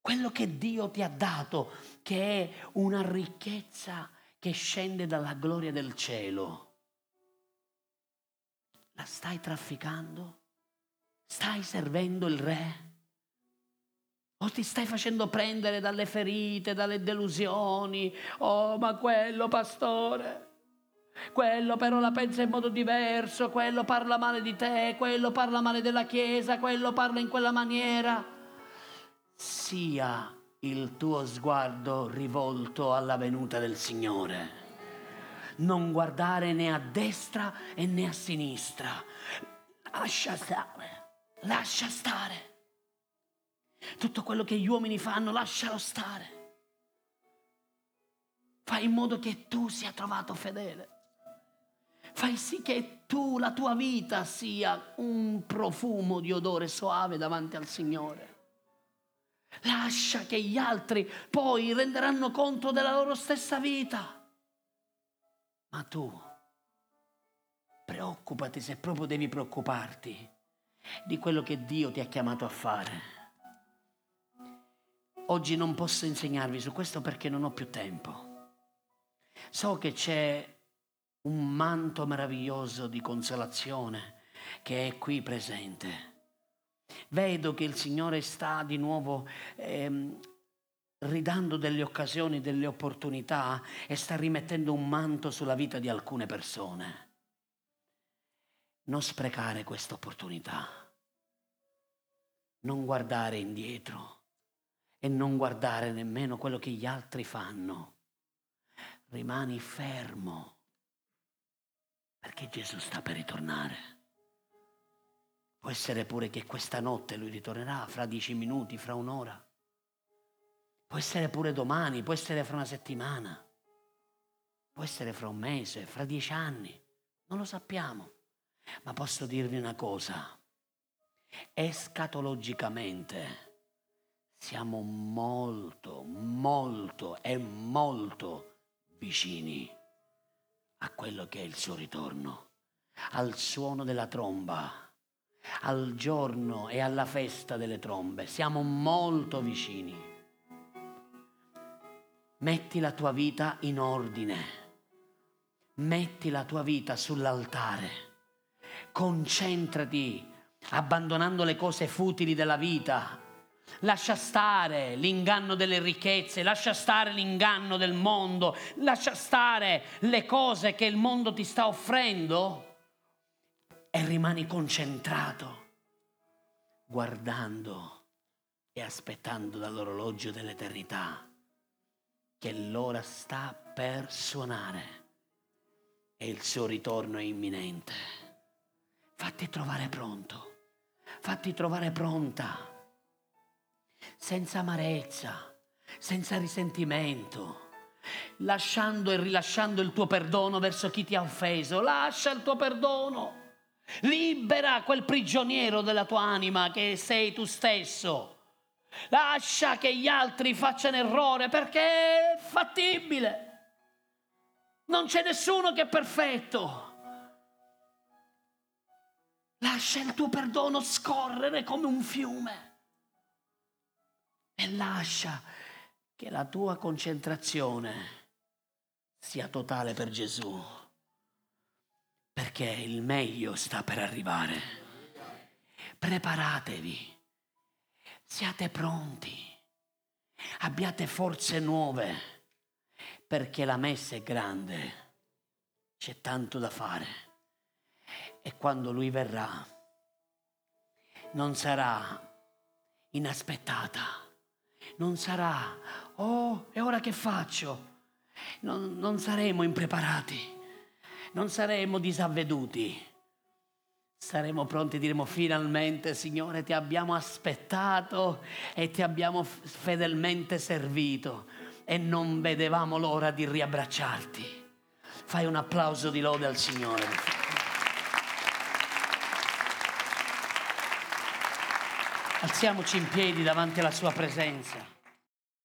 Quello che Dio ti ha dato, che è una ricchezza che scende dalla gloria del cielo, la stai trafficando? Stai servendo il Re? O ti stai facendo prendere dalle ferite, dalle delusioni? Oh, ma quello, pastore, quello però la pensa in modo diverso, quello parla male di te, quello parla male della Chiesa, quello parla in quella maniera. Sia il tuo sguardo rivolto alla venuta del Signore. Non guardare né a destra e né a sinistra. Lascia stare, lascia stare. Tutto quello che gli uomini fanno, lascialo stare. Fai in modo che tu sia trovato fedele. Fai sì che tu, la tua vita sia un profumo di odore soave davanti al Signore. Lascia che gli altri poi renderanno conto della loro stessa vita. Ma tu preoccupati se proprio devi preoccuparti di quello che Dio ti ha chiamato a fare. Oggi non posso insegnarvi su questo perché non ho più tempo. So che c'è un manto meraviglioso di consolazione che è qui presente. Vedo che il Signore sta di nuovo ehm, ridando delle occasioni, delle opportunità e sta rimettendo un manto sulla vita di alcune persone. Non sprecare questa opportunità. Non guardare indietro e non guardare nemmeno quello che gli altri fanno. Rimani fermo perché Gesù sta per ritornare. Può essere pure che questa notte lui ritornerà, fra dieci minuti, fra un'ora. Può essere pure domani, può essere fra una settimana, può essere fra un mese, fra dieci anni, non lo sappiamo. Ma posso dirvi una cosa, escatologicamente siamo molto, molto e molto vicini a quello che è il suo ritorno, al suono della tromba, al giorno e alla festa delle trombe. Siamo molto vicini. Metti la tua vita in ordine. Metti la tua vita sull'altare. Concentrati abbandonando le cose futili della vita. Lascia stare l'inganno delle ricchezze, lascia stare l'inganno del mondo, lascia stare le cose che il mondo ti sta offrendo e rimani concentrato, guardando e aspettando dall'orologio dell'eternità che l'ora sta per suonare e il suo ritorno è imminente. Fatti trovare pronto, fatti trovare pronta, senza amarezza, senza risentimento lasciando e rilasciando il tuo perdono verso chi ti ha offeso. Lascia il tuo perdono. Libera quel prigioniero della tua anima che sei tu stesso. Lascia che gli altri facciano errore perché è fattibile. Non c'è nessuno che è perfetto. Lascia il tuo perdono scorrere come un fiume. E lascia che la tua concentrazione sia totale per Gesù. Perché il meglio sta per arrivare. Preparatevi, siate pronti, abbiate forze nuove, perché la messa è grande, c'è tanto da fare. E quando lui verrà, non sarà inaspettata, non sarà, oh, e ora che faccio? Non, non saremo impreparati non saremo disavveduti. Saremo pronti e diremo finalmente, Signore, ti abbiamo aspettato e ti abbiamo fedelmente servito e non vedevamo l'ora di riabbracciarti. Fai un applauso di lode al Signore. Alziamoci in piedi davanti alla sua presenza.